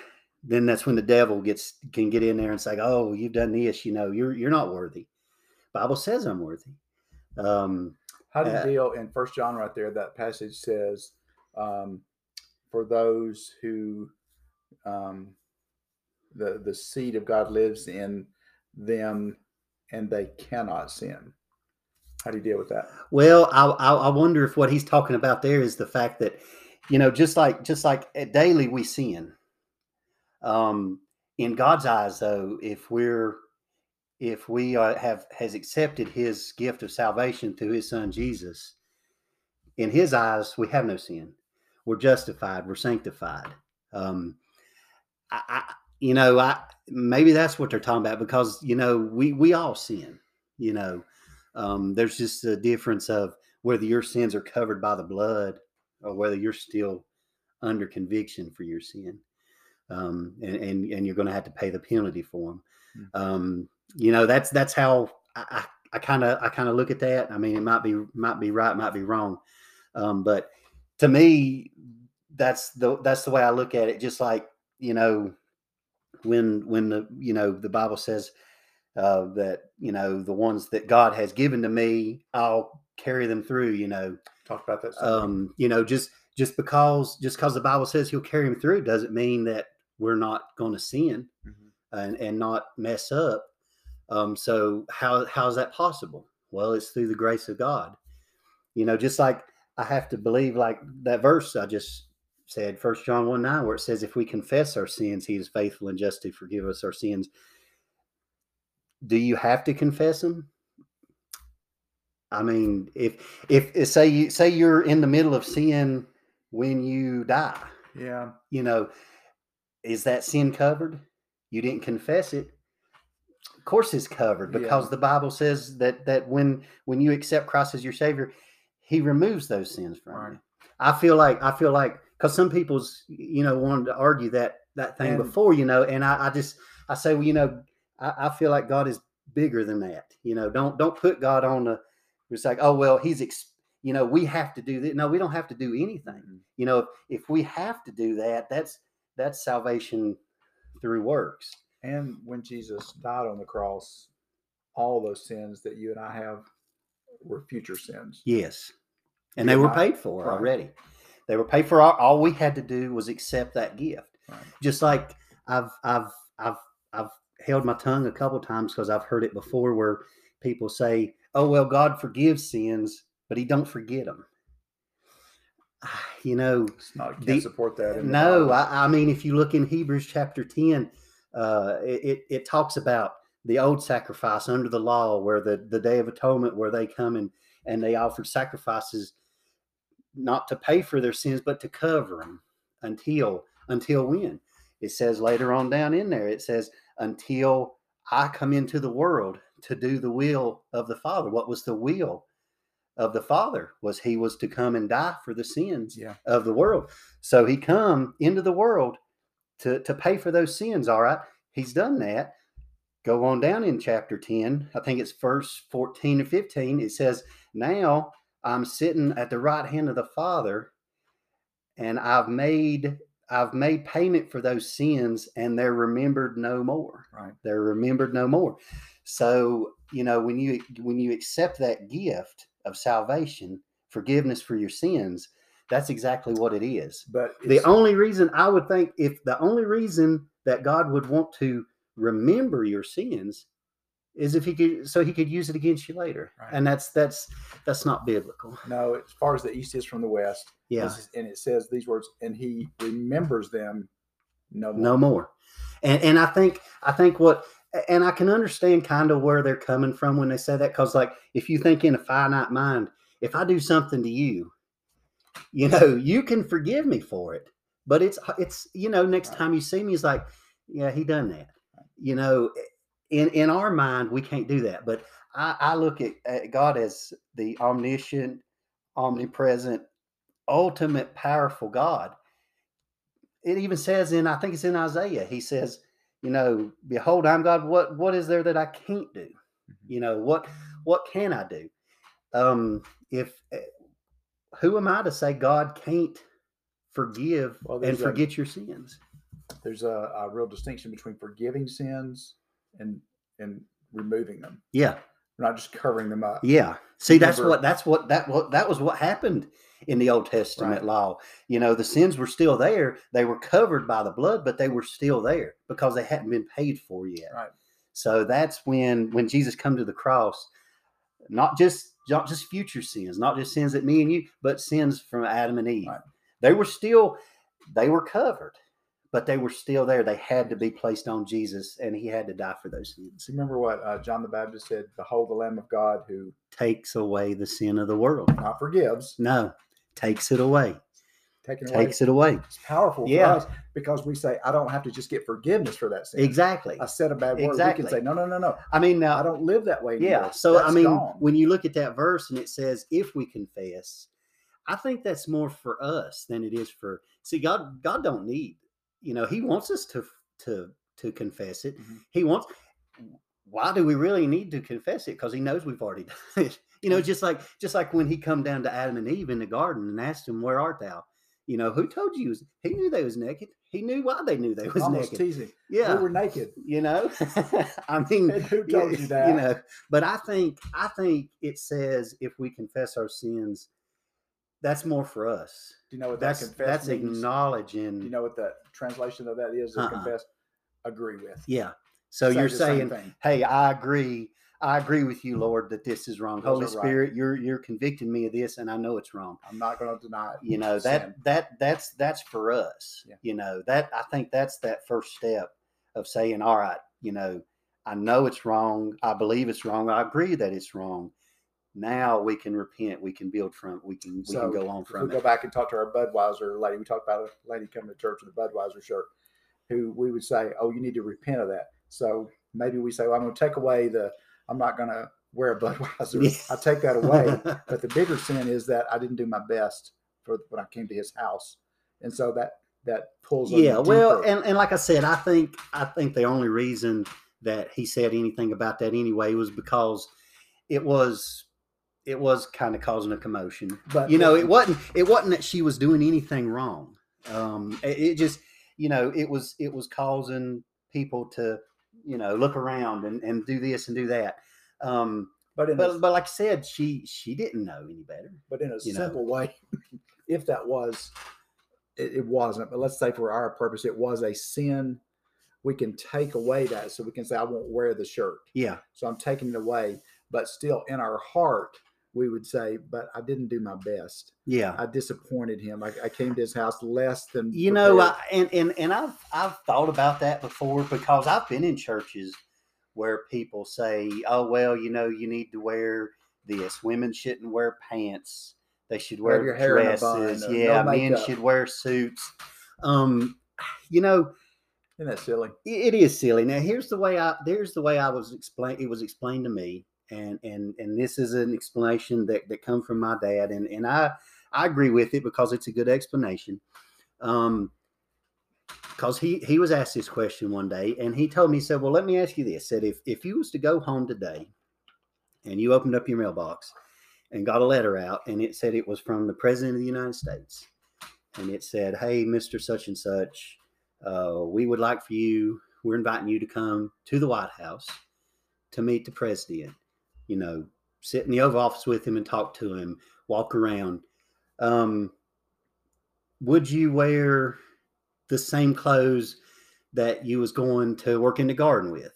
then that's when the devil gets can get in there and say, "Oh, you've done this. You know, you're you're not worthy." Bible says I'm worthy. Um, How do you Uh, deal in First John right there? That passage says, um, "For those who um, the the seed of God lives in them, and they cannot sin." How do you deal with that? Well, I, I wonder if what he's talking about there is the fact that, you know, just like just like daily we sin. Um, in God's eyes, though, if we're if we uh, have has accepted His gift of salvation through His Son Jesus, in His eyes we have no sin. We're justified. We're sanctified. Um, I you know I maybe that's what they're talking about because you know we we all sin. You know, um, there's just a difference of whether your sins are covered by the blood or whether you're still under conviction for your sin. Um, and, and, and you're going to have to pay the penalty for them. Mm. Um, you know, that's, that's how I kind of, I kind of look at that. I mean, it might be, might be right, might be wrong. Um, but to me, that's the, that's the way I look at it. Just like, you know, when, when the, you know, the Bible says, uh, that you know the ones that God has given to me, I'll carry them through. You know, Talk about that. Um, you know, just just because just because the Bible says He'll carry them through doesn't mean that we're not going to sin Mhm. and and not mess up. Um, so how how is that possible? Well, it's through the grace of God. You know, just like I have to believe, like that verse I just said, First John one nine, where it says, "If we confess our sins, He is faithful and just to forgive us our sins." Do you have to confess them? I mean, if if, say you say you're in the middle of sin when you die, yeah. you know, is that sin covered? You didn't confess it. Of course, it's covered Yeah. because the Bible says that that when when you accept Christ as your Savior, He removes those sins from Right. you. I feel like I feel like because some people's you know wanted to argue that that thing And- before you know, and I, I just I say well you know I, I feel like God is bigger than that. You know, don't don't put God on the it's like oh well He's ex, you know we have to do that. No, we don't have to do anything Mhm. you know if we have to do that that's that's salvation through works And when Jesus died on the cross, all those sins that you and I have were future sins. yes and Yeah, they were not- paid for right. already they were paid for all, all we had to do was accept that gift Right. just like i've i've i've i've held my tongue a couple times because i've heard it before where people say oh well, God forgives sins, but He don't forget them. <sighs> You know, It's not, can't The- support that. no, I, I mean, if you look in Hebrews chapter 10, uh, it, it- it talks about the old sacrifice under the law, where the, the Day of Atonement, where they come and, and they offered sacrifices not to pay for their sins, but to cover them until, until when? It says later on down in there, it says, until I come into the world to do the will of the Father. What was the will of the Father? Was he was to come and die for the sins Yeah. of the world. So he come into the world to, to pay for those sins. All right. He's done that. Go on down in chapter 10. I think it's verse 14 or 15. It says, Now I'm sitting at the right hand of the Father, and I've made I've made payment for those sins, and they're remembered no more. Right. They're remembered no more. So, you know, when you when you accept that gift of salvation, forgiveness for your sins, that's exactly what it is. But The only reason I would think if the only reason that God would want to remember your sins is if he could so he could use it against you later. Right. And that's that's that's not biblical. no, as far as the east is from the west, Yeah. is- and it says these words, and he remembers them no more. no more and and i think i think what and i can understand kind of where they're coming from when they say that because like if you think in a finite mind if i do something to you you know you can forgive me for it but it's it's you know next Right. time you see me it's like yeah he done that you know in in our mind we can't do that but i i look at, at god as the omniscient omnipresent ultimate powerful god it even says in I think it's in Isaiah. He says, you know, behold, I'm God. What what is there that I can't do? Mhm. You know what what can I do? Um, if eh, who am I to say God can't forgive Well, and there's a- forget your sins? There's a, a real distinction between forgiving sins and and removing them, Yeah, not just covering them up. yeah. See, that's what that's what that what that was what happened in the Old Testament Right. law. You know, the sins were still there; they were covered by the blood, but they were still there because they hadn't been paid for yet. Right. So that's when when Jesus come to the cross, not just not just future sins, not just sins that me and you, but sins from Adam and Eve. Right. They were still they were covered, but they were still there. They had to be placed on Jesus, and He had to die for those sins. Remember what uh, John the Baptist said: "Behold, the Lamb of God who Takes away the sin of the world. not forgives, No, takes it away. taking away." Takes it away. It's powerful Yeah. for us because we say, "I don't have to just get forgiveness for that sin." Exactly. I said a bad word. We Exactly. can say, "No, no, no, no. I mean, now I don't live that way." Yeah. anymore. So I mean, gone." when you look at that verse and it says, "If we confess," I think that's more for us than it is for. See, God, God don't need. You know, He wants us to to to confess it. Mhm. He wants. Why do we really need to confess it? Because He knows we've already <laughs> done it. You know, just like just like when He come down to Adam and Eve in the garden and asked them, "Where art thou?" You know, who told you? He knew they was naked. He knew why they knew they was almost naked. teasing. Yeah, We were naked. you know. <laughs> I mean, And who told you that? You know, but I think I think it says if we confess our sins, that's more for us. Do you know what That's that confess that's means? acknowledging. Do you know what the translation of that is? Uh-uh. confess, agree with. yeah. So Say you're saying, hey, I agree. I agree with you, Lord, that this is wrong. Those Holy are right. Spirit, you're you're convicting me of this, and I know it's wrong. I'm not going to deny it. You know that Sin. that that's that's for us. Yeah. You know that I think that's that first step of saying, all right, you know, I know it's wrong. I believe it's wrong. I agree that it's wrong. Now we can repent. We can build from. We can we So, can go on from we go back and talk to our Budweiser lady, we talked about a lady coming to church with a Budweiser shirt, who we would say, "Oh, you need to repent of that." So maybe we say, "Well, I'm going to take away the. I'm not going to wear a <laughs> Budweiser. Yeah. I take that away." <laughs> but the bigger sin is that I didn't do my best for when I came to his house, and so that that pulls. on yeah. Well, deeper. and and like I said, I think I think the only reason that he said anything about that anyway was because it was it was kind of causing a commotion. but you know it wasn't it wasn't that she was doing anything wrong um it, it just you know it was it was causing people to you know look around and, and do this and do that um but in a, but but like i said she she didn't know any better but in a you know. simple way, <laughs> if that was, it, it wasn't. But let's say for our purpose, it was a sin. We can take away that, so we can say, "I won't wear the shirt." yeah So I'm taking it away. but still in our heart, we would say, "But I didn't do my best. Yeah. I disappointed him. I, I came to his house less than you know. I, and, and and i've i've thought about that before because i've been in churches where people say oh well you know you need to wear this women shouldn't wear pants they should wear your hair in a bun, dresses uh, no yeah men should wear suits um you know Isn't that silly? it it is silly now here's the way i there's the way i was explained it was explained to me and and and this is an explanation that that come from my dad and and i i agree with it because it's a good explanation. Um because he he was asked this question one day and he told me he said well let me ask you this. Said if if you was to go home today and you opened up your mailbox and got a letter out and it said it was from the president of the united states and it said hey mr such and such uh, we would like for you we're inviting you to come to the white house to meet the president you know sit in the oval office with him and talk to him walk around um, would you wear the same clothes that you was going to work in the garden with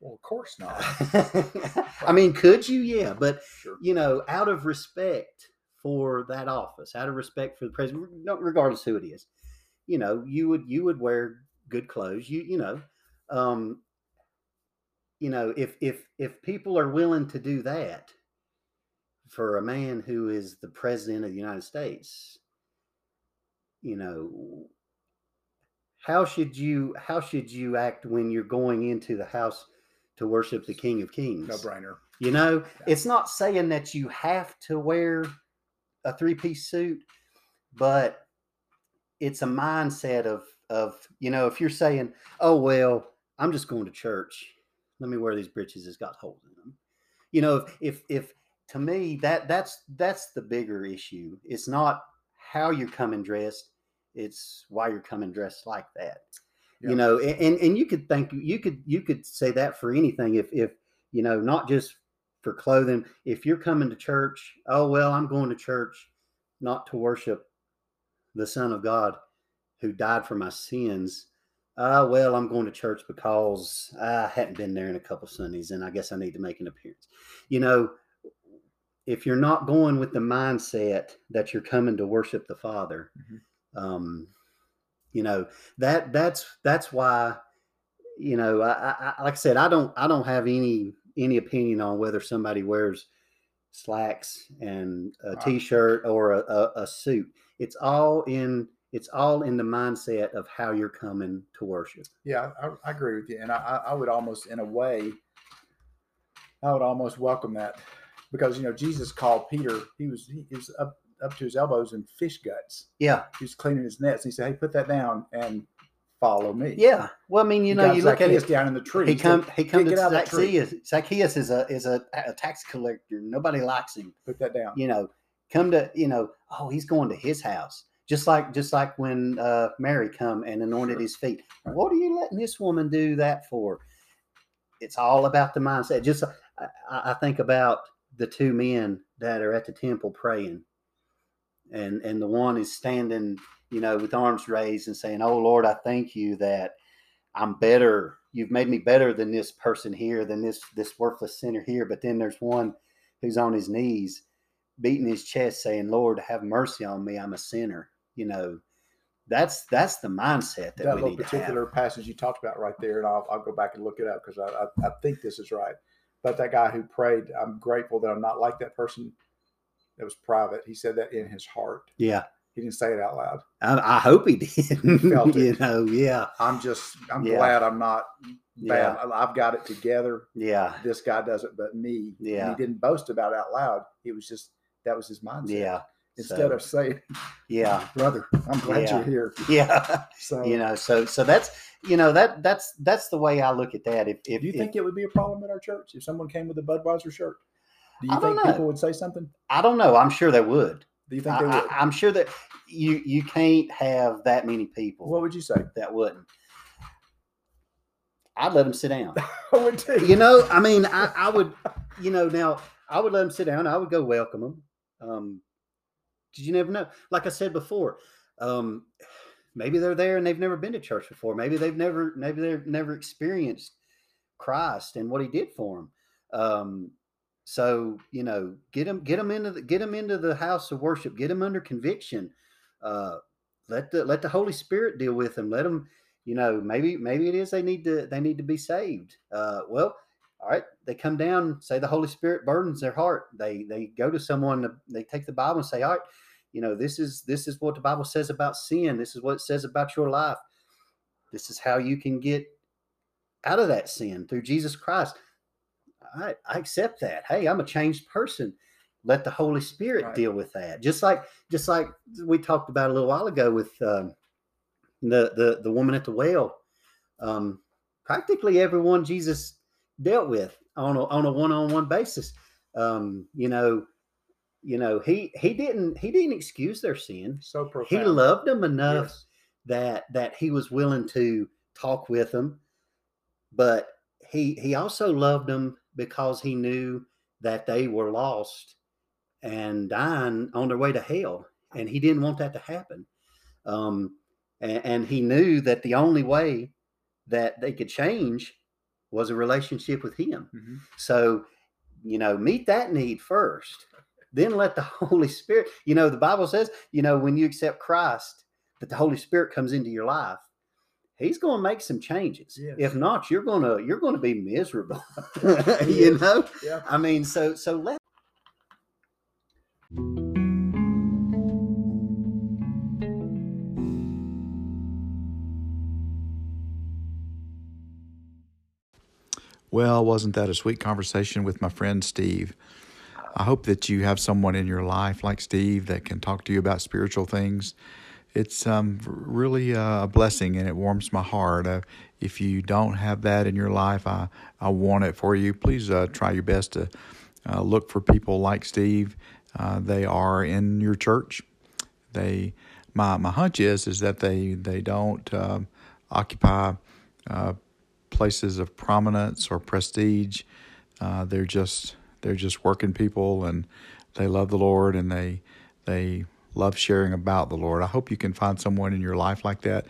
Well, of course not. <laughs> i mean could you yeah but Sure. you know out of respect for that office out of respect for the president regardless who it is you know you would you would wear good clothes you you know um you know if if if people are willing to do that for a man who is the president of the united states you know how should you how should you act when you're going into the house to worship the king of kings No brainer. you know, Yeah. it's not saying that you have to wear a three piece suit, but it's a mindset of of you know, if you're saying, "Oh well, I'm just going to church. Let me wear these breeches. It's got holes in them." You know, if if, if to me that that's that's the bigger issue. It's not how you're coming dressed; it's why you're coming dressed like that Yeah. you know and and you could think you could you could say that for anything if if you know not just for clothing if you're coming to church oh well i'm going to church not to worship the son of god who died for my sins uh well i'm going to church because i hadn't been there in a couple sundays and i guess i need to make an appearance you know if you're not going with the mindset that you're coming to worship the father Mhm. um you know that that's that's why you know I, I like i said i don't i don't have any any opinion on whether somebody wears slacks and a Right. t-shirt or a, a, a suit it's all in it's all in the mindset of how you're coming to worship Yeah, I, I agree with you, and I, I would almost, in a way, I would almost welcome that because you know Jesus called Peter. He was he was up up to his elbows in fish guts. yeah He was cleaning his nets. and He said, "Hey, put that down and follow me." yeah well i mean you know you look at Zacchaeus it down in the tree. he come he come to out of that tree." zacchaeus zacchaeus is a is a, a tax collector nobody likes him Put that down. you know, come to, you know, oh, he's going to his house. Just like just like when uh Mary come and anointed Sure. his feet. Right. What are you letting this woman do that for? It's all about the mindset. Just I, I I think about the two men that are at the temple praying. And and the one is standing, you know, with arms raised and saying, Oh Lord, I thank you that I'm better. You've made me better than this person here, than this this worthless sinner here. But then there's one who's on his knees, beating his chest, saying, "Lord, have mercy on me. I'm a sinner." You know, that's that's the mindset that, that we little need to particular passage you talked about right there, and I'll, I'll go back and look it up because I, I, I think this is right. But that guy who prayed, I'm grateful that I'm not like that person. It was private. He said that in his heart. Yeah, He didn't say it out loud. I, I hope he <laughs> did. felt you know, yeah, I'm just, I'm Yeah. glad I'm not bad. yeah, I've got it together. yeah, This guy doesn't, but me. And Yeah. he didn't boast about it out loud. It was just, that was his mindset. yeah, Instead So- of saying, yeah, brother, I'm glad Yeah. you're here. <laughs> yeah. So, You know, so so that's you know that that's that's the way I look at that. If if, do you if- think it would be a problem at our church if someone came with a Budweiser shirt? Do you I think people would say something? I don't know, I'm sure they would. Do you think I, they would? I, I'm sure that you you can't have that many people what would you say? that wouldn't. I'd let them sit down. <laughs> I would too. you know, I mean, I, I would, you know, now I would let them sit down. I would go welcome them. Um, you never know. Like I said before, um, maybe they're there and they've never been to church before. Maybe they've never, maybe they've never experienced Christ and what He did for them. Um, so you know, get them get them into the get them into the house of worship. Get them under conviction. Uh, let the let the Holy Spirit deal with them. Let them, you know, maybe maybe it is they need to they need to be saved. Uh, well, all right, they come down, say the Holy Spirit burdens their heart. They they go to someone, they take the Bible and say, all right, you know, this is this is what the Bible says about sin. This is what it says about your life. This is how you can get out of that sin through Jesus Christ. I, I accept that. Hey, I'm a changed person. Let the Holy Spirit Right. deal with that. Just like just like we talked about a little while ago with um, the the the woman at the well. Um, practically everyone Jesus dealt with on a on a one on one basis. Um, you know, you know he he didn't he didn't excuse their sin. So profound. He loved them enough Yes. that that he was willing to talk with them but he he also loved them because he knew that they were lost and dying on their way to hell and he didn't want that to happen um and, and he knew that the only way that they could change was a relationship with him Mhm. so, you know, meet that need first. Then let the <laughs> Holy Spirit, you know, the Bible says, you know, when you accept Christ, that the Holy Spirit comes into your life. He's going to make some changes. Yes. If not, you're going to you're going to be miserable. <laughs> Yes. you know? Yeah. I mean, so so let Well, wasn't that a sweet conversation with my friend Steve? I hope that you have someone in your life like Steve that can talk to you about spiritual things. It's um, really a blessing and it warms my heart. Uh, if you don't have that in your life, I, I want it for you. Please uh, try your best to uh, look for people like Steve. Uh, they are in your church. They, my my hunch is is that they they don't um, occupy uh, places of prominence or prestige. Uh, they're just they're just working people, and they love the Lord, and they they love sharing about the Lord. I hope you can find someone in your life like that.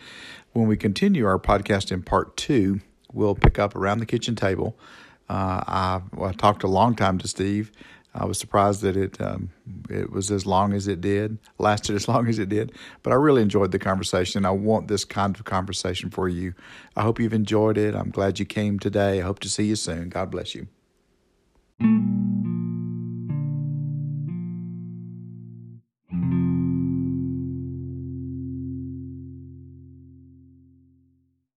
When we continue our podcast in part two, we'll pick up around the kitchen table. Uh, I, I talked a long time to Steve. I was surprised that it um, it was as long as it did, lasted <laughs> as long as it did. But I really enjoyed the conversation. I want this kind of conversation for you. I hope you've enjoyed it. I'm glad you came today. I hope to see you soon. God bless you. Thank you.